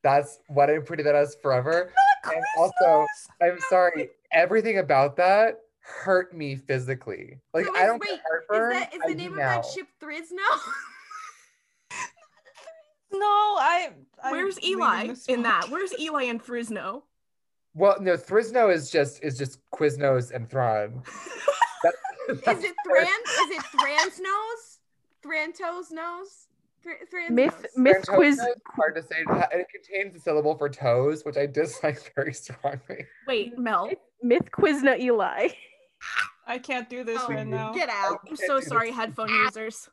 That's what I put that as forever. And also, I'm sorry. Everything about that hurt me physically. Like So I don't wait, get heartburn. Is that is the do name of now. that ship Thrizno? [laughs] no, I. I'm Where's Eli in that? Where's Eli and Frisno? Well, no, Thrizno is just is just Quiznos and Thrawn. [laughs] That- is it where- Thran? Is it Thran's nose? Thranto's nose? Thr- Myth, nose. myth Thranto's quiz. nose hard to say. It It contains the syllable for toes, which I dislike [laughs] very strongly. Wait, Mel. Myth Quizna Eli. I can't do this Oh, right now. Get out. I'm so sorry, this. headphone users.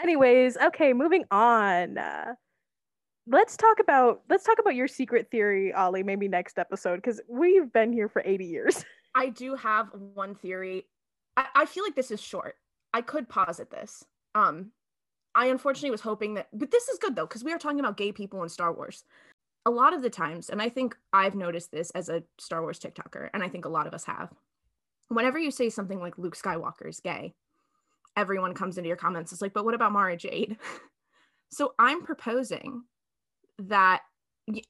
Anyways, okay, moving on. Uh, let's talk about let's talk about your secret theory, Ollie. Maybe next episode because we've been here for eighty years. [laughs] I do have one theory. I, I feel like this is short. I could posit this. Um, I unfortunately was hoping that, but this is good though, because we are talking about gay people in Star Wars. A lot of the times, and I think I've noticed this as a Star Wars TikToker, and I think a lot of us have. Whenever you say something like Luke Skywalker is gay, everyone comes into your comments. It's like, but what about Mara Jade? [laughs] so I'm proposing that,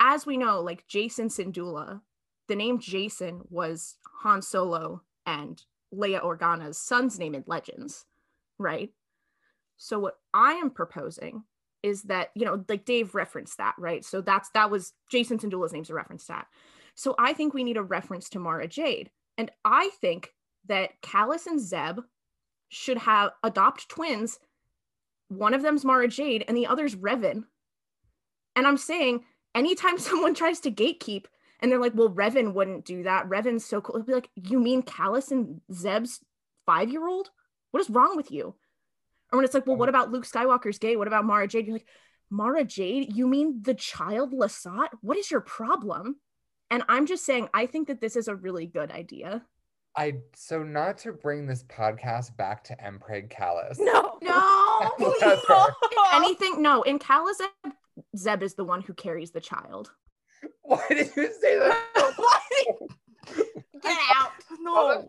as we know, like Jacen Syndulla, the name Jacen was Han Solo and Leia Organa's son's name in Legends, right? So what I am proposing is that, you know, like Dave referenced that, right? So that's that was Jacen Syndulla's name's a reference to that. So I think we need a reference to Mara Jade. And I think that Kallus and Zeb should have adopt twins. One of them's Mara Jade and the other's Revan. And I'm saying anytime [laughs] someone tries to gatekeep and they're like, well, Revan wouldn't do that. Revan's so cool. It'd be like, you mean Kallus and Zeb's five year old? What is wrong with you? Or when it's like, well, what about Luke Skywalker's gay? What about Mara Jade? You're like, Mara Jade? You mean the child Lasat? What is your problem? And I'm just saying, I think that this is a really good idea. I so not to bring this podcast back to Empreg Kallus. No. [laughs] No. [laughs] Whatever. Anything? No. In Kallus, Zeb, Zeb is the one who carries the child. Why did you say that? [laughs] Get out. No.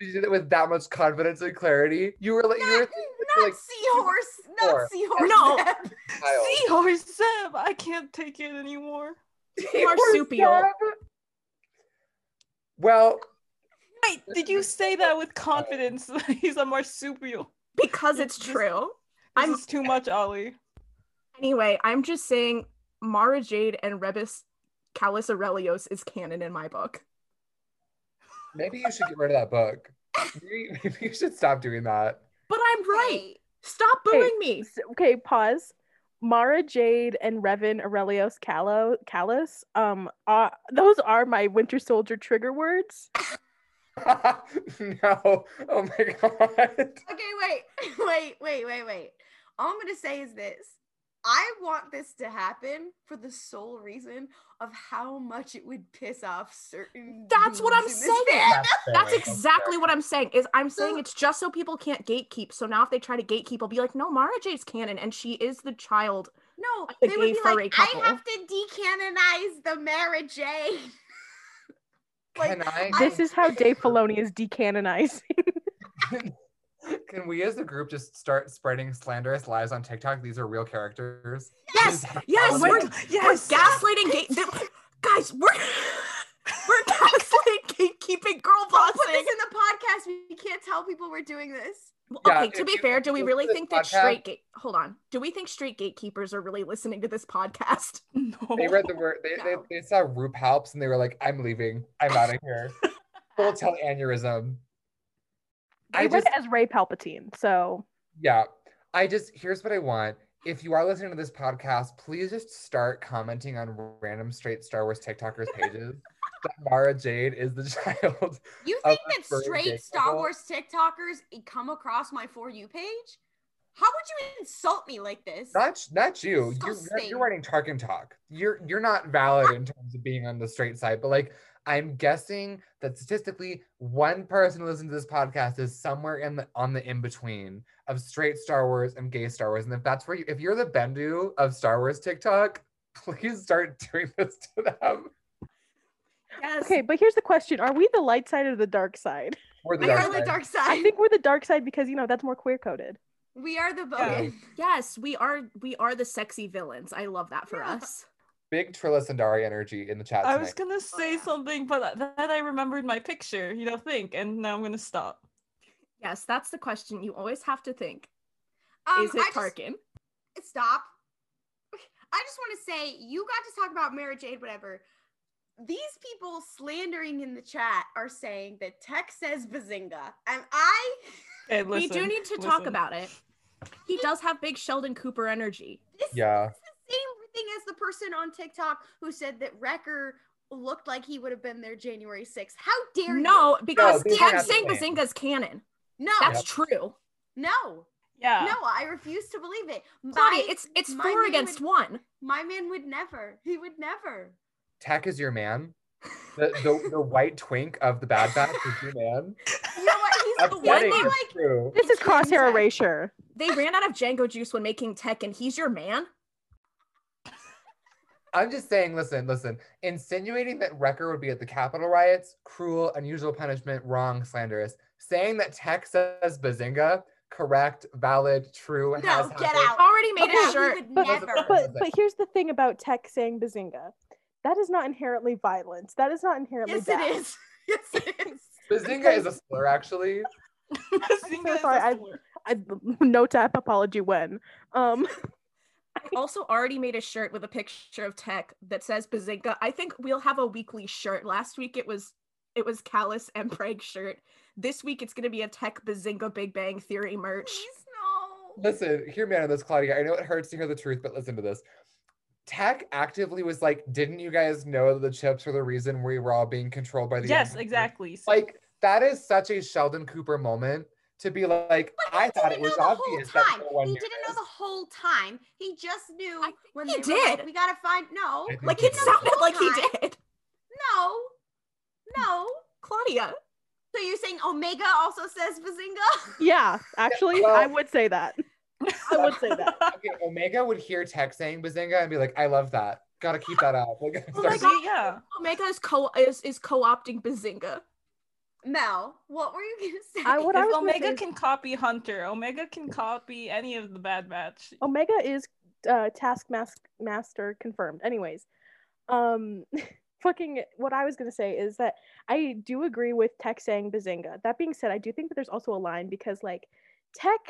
Did you do that with that much confidence and clarity? You were like, you were Not, you're not like, seahorse. Not seahorse. No. Zeb. child. Seahorse Zeb, I can't take it anymore. Marsupial. Well, Wait, did you say that with confidence? [laughs] He's a marsupial. Because it's It's true. This I'm- is too much, Ollie. Anyway, I'm just saying Mara Jade and Rebus Kallus Aurelios is canon in my book. Maybe you should get rid of that book. Maybe, [laughs] maybe you should stop doing that. But I'm right. Wait. Stop Hey. booing me. S- Okay, pause. Mara Jade and Revan Aurelios Callo Kallus. Um, uh, those are my Winter Soldier trigger words. [laughs] [laughs] no. Oh my god. Okay, wait, wait, wait, wait, wait. All I'm gonna say is this. I want this to happen for the sole reason of how much it would piss off certain. That's what I'm dudes in this saying. That's [laughs] That's that's exactly what I'm saying. Is I'm saying So- it's just so people can't gatekeep. So now if they try to gatekeep, I'll be like, no, Mara Jade's canon, and she is the child. No, Like a they would be like, couple. I have to decanonize the Mara Jade. [laughs] Like, Can I? This is how Dave Filoni is decanonizing. [laughs] Can we as a group just start spreading slanderous lies on TikTok? These are real characters. Yes, yes, we're, my- we're gaslighting gate. Guys, we're we're gaslighting gatekeeping girl Don't put this in the podcast. We can't tell people we're doing this. Well, Yeah, okay, to be fair, do we really think that podcast- straight gate? Hold on. Do we think straight gatekeepers are really listening to this podcast? [laughs] No. They read the word. They, they, No. they saw RuPaul's and they were like, "I'm leaving. I'm out of here." [laughs] Full tell aneurysm. I I read just it as Rey Palpatine, so Yeah. I just here's what I want. If you are listening to this podcast, please just start commenting on random straight Star Wars TikTokers pages [laughs] that Mara Jade is the [laughs] child. You think that straight Star? Wars TikTokers come across my For You page? How would you insult me like this? Not not you. You're, you're you're writing Tarkin talk. You're you're not valid in terms of being on the straight side, but like I'm guessing that statistically one person listening to this podcast is somewhere in the on the in between of straight Star Wars and gay Star Wars. And if that's where you if you're the Bendu of Star Wars TikTok, [laughs] please start doing this to them. Yes. okay. But here's the question: Are we the light side or the dark side? Or the we dark are the dark side. I think we're the dark side because you know that's more queer coded. we are the Yeah. Yes, we are. We are the sexy villains. I love that for Yeah. us. Big Trilla Suduri energy in the chat I tonight. was gonna say something, but then I remembered my picture. You know, think, and now I'm gonna stop. Yes, that's the question. You always have to think: Um, Is it I just- Stop. I just want to say, you got to talk about Mary Jade, whatever. These people slandering in the chat are saying that Tech says Bazinga. And I. Okay, we do need to talk about it. He does have big Sheldon Cooper energy. This Yeah. is the same thing as the person on TikTok who said that Wrecker looked like he would have been there January 6th. How dare you? No, because these are Tech not the saying same. Bazinga's canon. No. That's Yep. true. No. Yeah. No, I refuse to believe it. Claudia, it's it's my four against would- one. My man would never. He would never. Tech is your man. The, the, the white twink of the Bad Batch is your man. You know what? He's the one Upsetting that is like true. This is crosshair erasure. They ran out of Jango juice when making Tech, and he's your man. I'm just saying, listen, listen. Insinuating that Wrecker would be at the Capitol riots, cruel, unusual punishment, wrong, slanderous. Saying that Tech says Bazinga, correct, valid, true, No, has get happened. out. Already made Okay, a shirt. would But- never. but- But but here's the thing about Tech saying Bazinga. That is not inherently violence. That is not inherently yes, bad. it is. [laughs] Yes, it [laughs] is. Bazinga is a slur, actually. [laughs] Bazinga so is sorry, a I- slur. I, no tap apology when. Um, I also already made a shirt with a picture of Tech that says Bazinga. I think we'll have a weekly shirt. Last week it was it was Kallus and Prague shirt. This week it's gonna be a Tech Bazinga Big Bang Theory merch. Please no. Listen, hear me out on this, Claudia. I know it hurts to hear the truth, but listen to this. Tech actively was like, didn't you guys know that the chips were the reason we were all being controlled by the yes, Empire?" exactly. So- Like that is such a Sheldon Cooper moment to be like, But I thought it was know the whole obvious that time. no one He knew didn't know this. the whole time. He just knew I when he they were like, did. we gotta find no, Like it sounded whole like he did. no, no. Claudia. So you're saying Omega also says Bazinga? [laughs] yeah, actually, Well- I would say that. I would say that. [laughs] Okay, Omega would hear Tech saying Bazinga and be like, I love that. Gotta keep that up. Like, [laughs] Oh my God. yeah. Omega is co is, is co-opting Bazinga. Mel, what were you gonna [laughs] say? I what I if was gonna say Omega can copy Hunter, Omega can copy any of the Bad Batch. Omega is uh, Taskmaster master confirmed. Anyways, um, [laughs] fucking what I was gonna say is that I do agree with Tech saying Bazinga. That being said, I do think that there's also a line because like Tech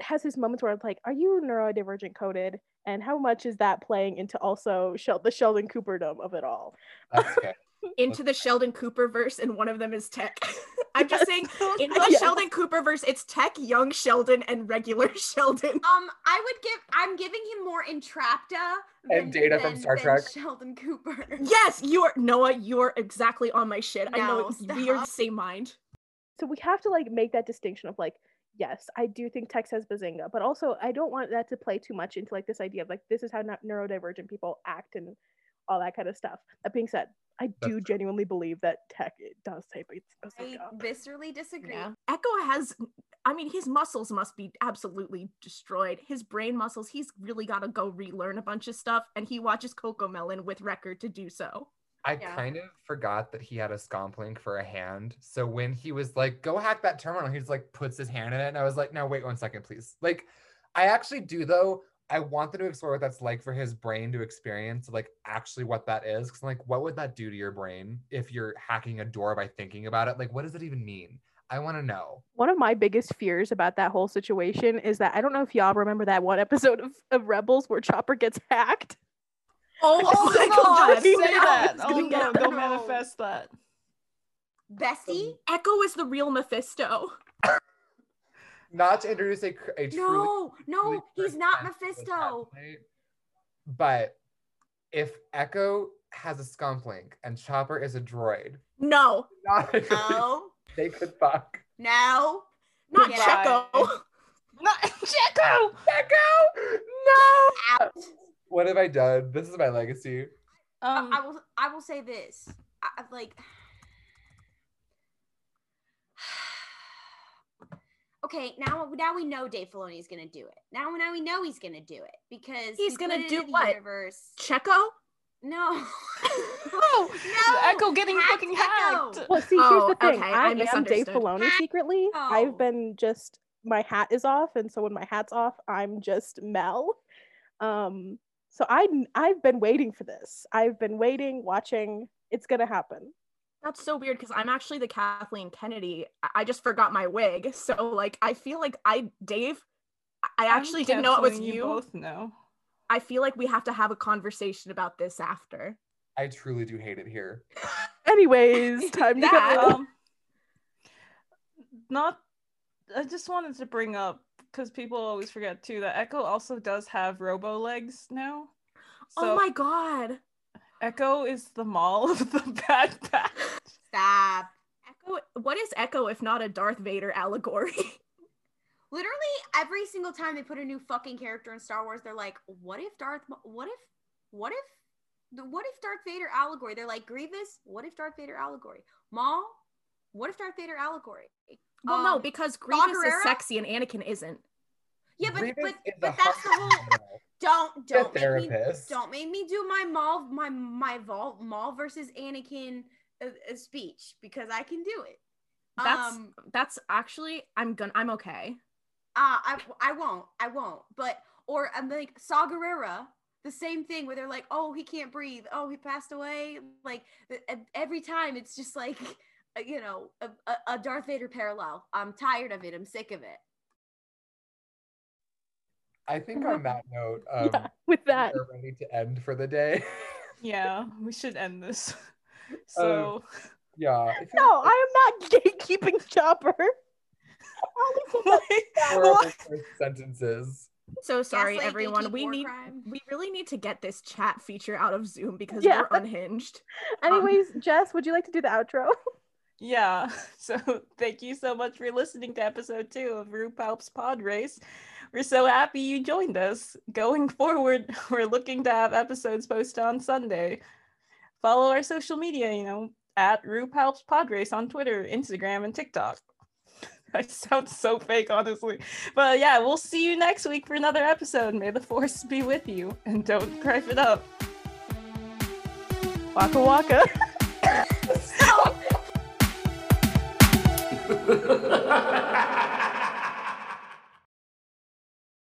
has his moments where it's like, are you neurodivergent coded? And how much is that playing into also Shel- the Sheldon Cooperdom of it all? That's okay. Into the Sheldon Cooper verse, and one of them is Tech. [laughs] I'm just saying, [laughs] in the Yes. Sheldon Cooper verse, it's Tech, young Sheldon, and regular [laughs] Sheldon. Um, I would give. I'm giving him more Entrapta And Data from Star Trek. Sheldon Cooper. Yes, you're Noah. You're exactly on my shit. I know it's- we are the same mind. So we have to like make that distinction of like, yes, I do think Tech says Bazinga, but also I don't want that to play too much into like this idea of like this is how neurodivergent people act and all that kind of stuff. That being said, I That's do genuinely believe that Tech it does say Baz- I Bazinga. viscerally disagree. Echo has, I mean, his muscles must be absolutely destroyed. His brain muscles, he's really got to go relearn a bunch of stuff, and he watches Cocomelon with Record to do so. I Yeah. kind of forgot that he had a scomp link for a hand. So when he was like, go hack that terminal, he just like puts his hand in it. And I was like, no, wait one second, please. Like, I actually do though. I want them to explore what that's like for his brain to experience, like actually what that is. Cause I'm like, what would that do to your brain if you're hacking a door by thinking about it? Like, what does it even mean? I want to know. One of my biggest fears about that whole situation is that I don't know if y'all remember that one episode of, of Rebels where Chopper gets hacked. Oh, [laughs] Oh my god! Say [laughs] that. Oh gonna no, go manifest that. Bessie? Echo is the real Mephisto. Not to introduce a, cr- a truly No, no, really he's not sense of the Mephisto. template, But if Echo has a scomp link and Chopper is a droid, No, not a No, [laughs] they could fuck. no. not Yeah. Checo. Not [laughs] Checo! Echo! No! Out. What have I done? This is my legacy. Um, I will. I will say this. I, I- like. Okay, now now we know Dave Filoni is gonna do it. Now now we know he's gonna do it because He's he gonna do the what? Universe. Checo? No. [laughs] Oh, no. Echo getting hacked fucking Echo. hacked. Well, see, Oh, here's the thing. okay, I, I am Dave misunderstood. Filoni secretly. Oh. I've been just my hat is off, and so when my hat's off, I'm just Mel. Um, so I I've been waiting for this. I've been waiting, watching. It's gonna happen. That's so weird because I'm actually the Kathleen Kennedy. I- I just forgot my wig. So like I feel like I Dave, I I'm actually didn't know it was canceling you. both know. I feel like we have to have a conversation about this after. I truly do hate it here. [laughs] Anyways, [laughs] time to That- go. um, not. I just wanted to bring up because people always forget too that Echo also does have robo legs now. So oh my god. Echo is the Maul of the [laughs] Bad Batch. Stop. Echo what is Echo if not a Darth Vader allegory? [laughs] Literally every single time they put a new fucking character in Star Wars, they're like, "What if Darth? What if? What if? What if Darth Vader allegory?" They're like, "Grievous. What if Darth Vader allegory? Maul. What if Darth Vader allegory?" well, no, Um, because Grievous is sexy and Anakin isn't. Yeah, but Grievous but is but that's the whole. Don't don't make me don't make me do my Maul my my Vol Maul versus Anakin uh, uh, speech because I can do it. That's um, that's actually I'm gonna I'm okay. Uh, I I won't. I won't. But or I'm like Saw Gerrera, the same thing where they're like, oh, he can't breathe. Oh, he passed away. Like every time, it's just like, [laughs] you know, a, a- a Darth Vader parallel. I'm tired of it. I'm sick of it. I think on that [laughs] note, um, yeah, with that. we're ready to end for the day. [laughs] Yeah, we should end this. [laughs] So um, yeah. No, I am not [laughs] gatekeeping Chopper. I only said that- horrible [laughs] sentences. So sorry, Gaslight, everyone. We need crime. we really need to get this chat feature out of Zoom because Yeah. we're unhinged. Anyways, um, Jess, would you like to do the outro? Yeah. So thank you so much for listening to episode two of RuPaul's Pod Race. We're so happy you joined us. Going forward, we're looking to have episodes posted on Sunday. Follow our social media, you know, at RuPaul's Pod Race on Twitter, Instagram, and TikTok. [laughs] I sound so fake, honestly. But yeah, we'll see you next week for another episode. May the force be with you, and don't gripe it up. Waka waka. Ha! [laughs] [laughs]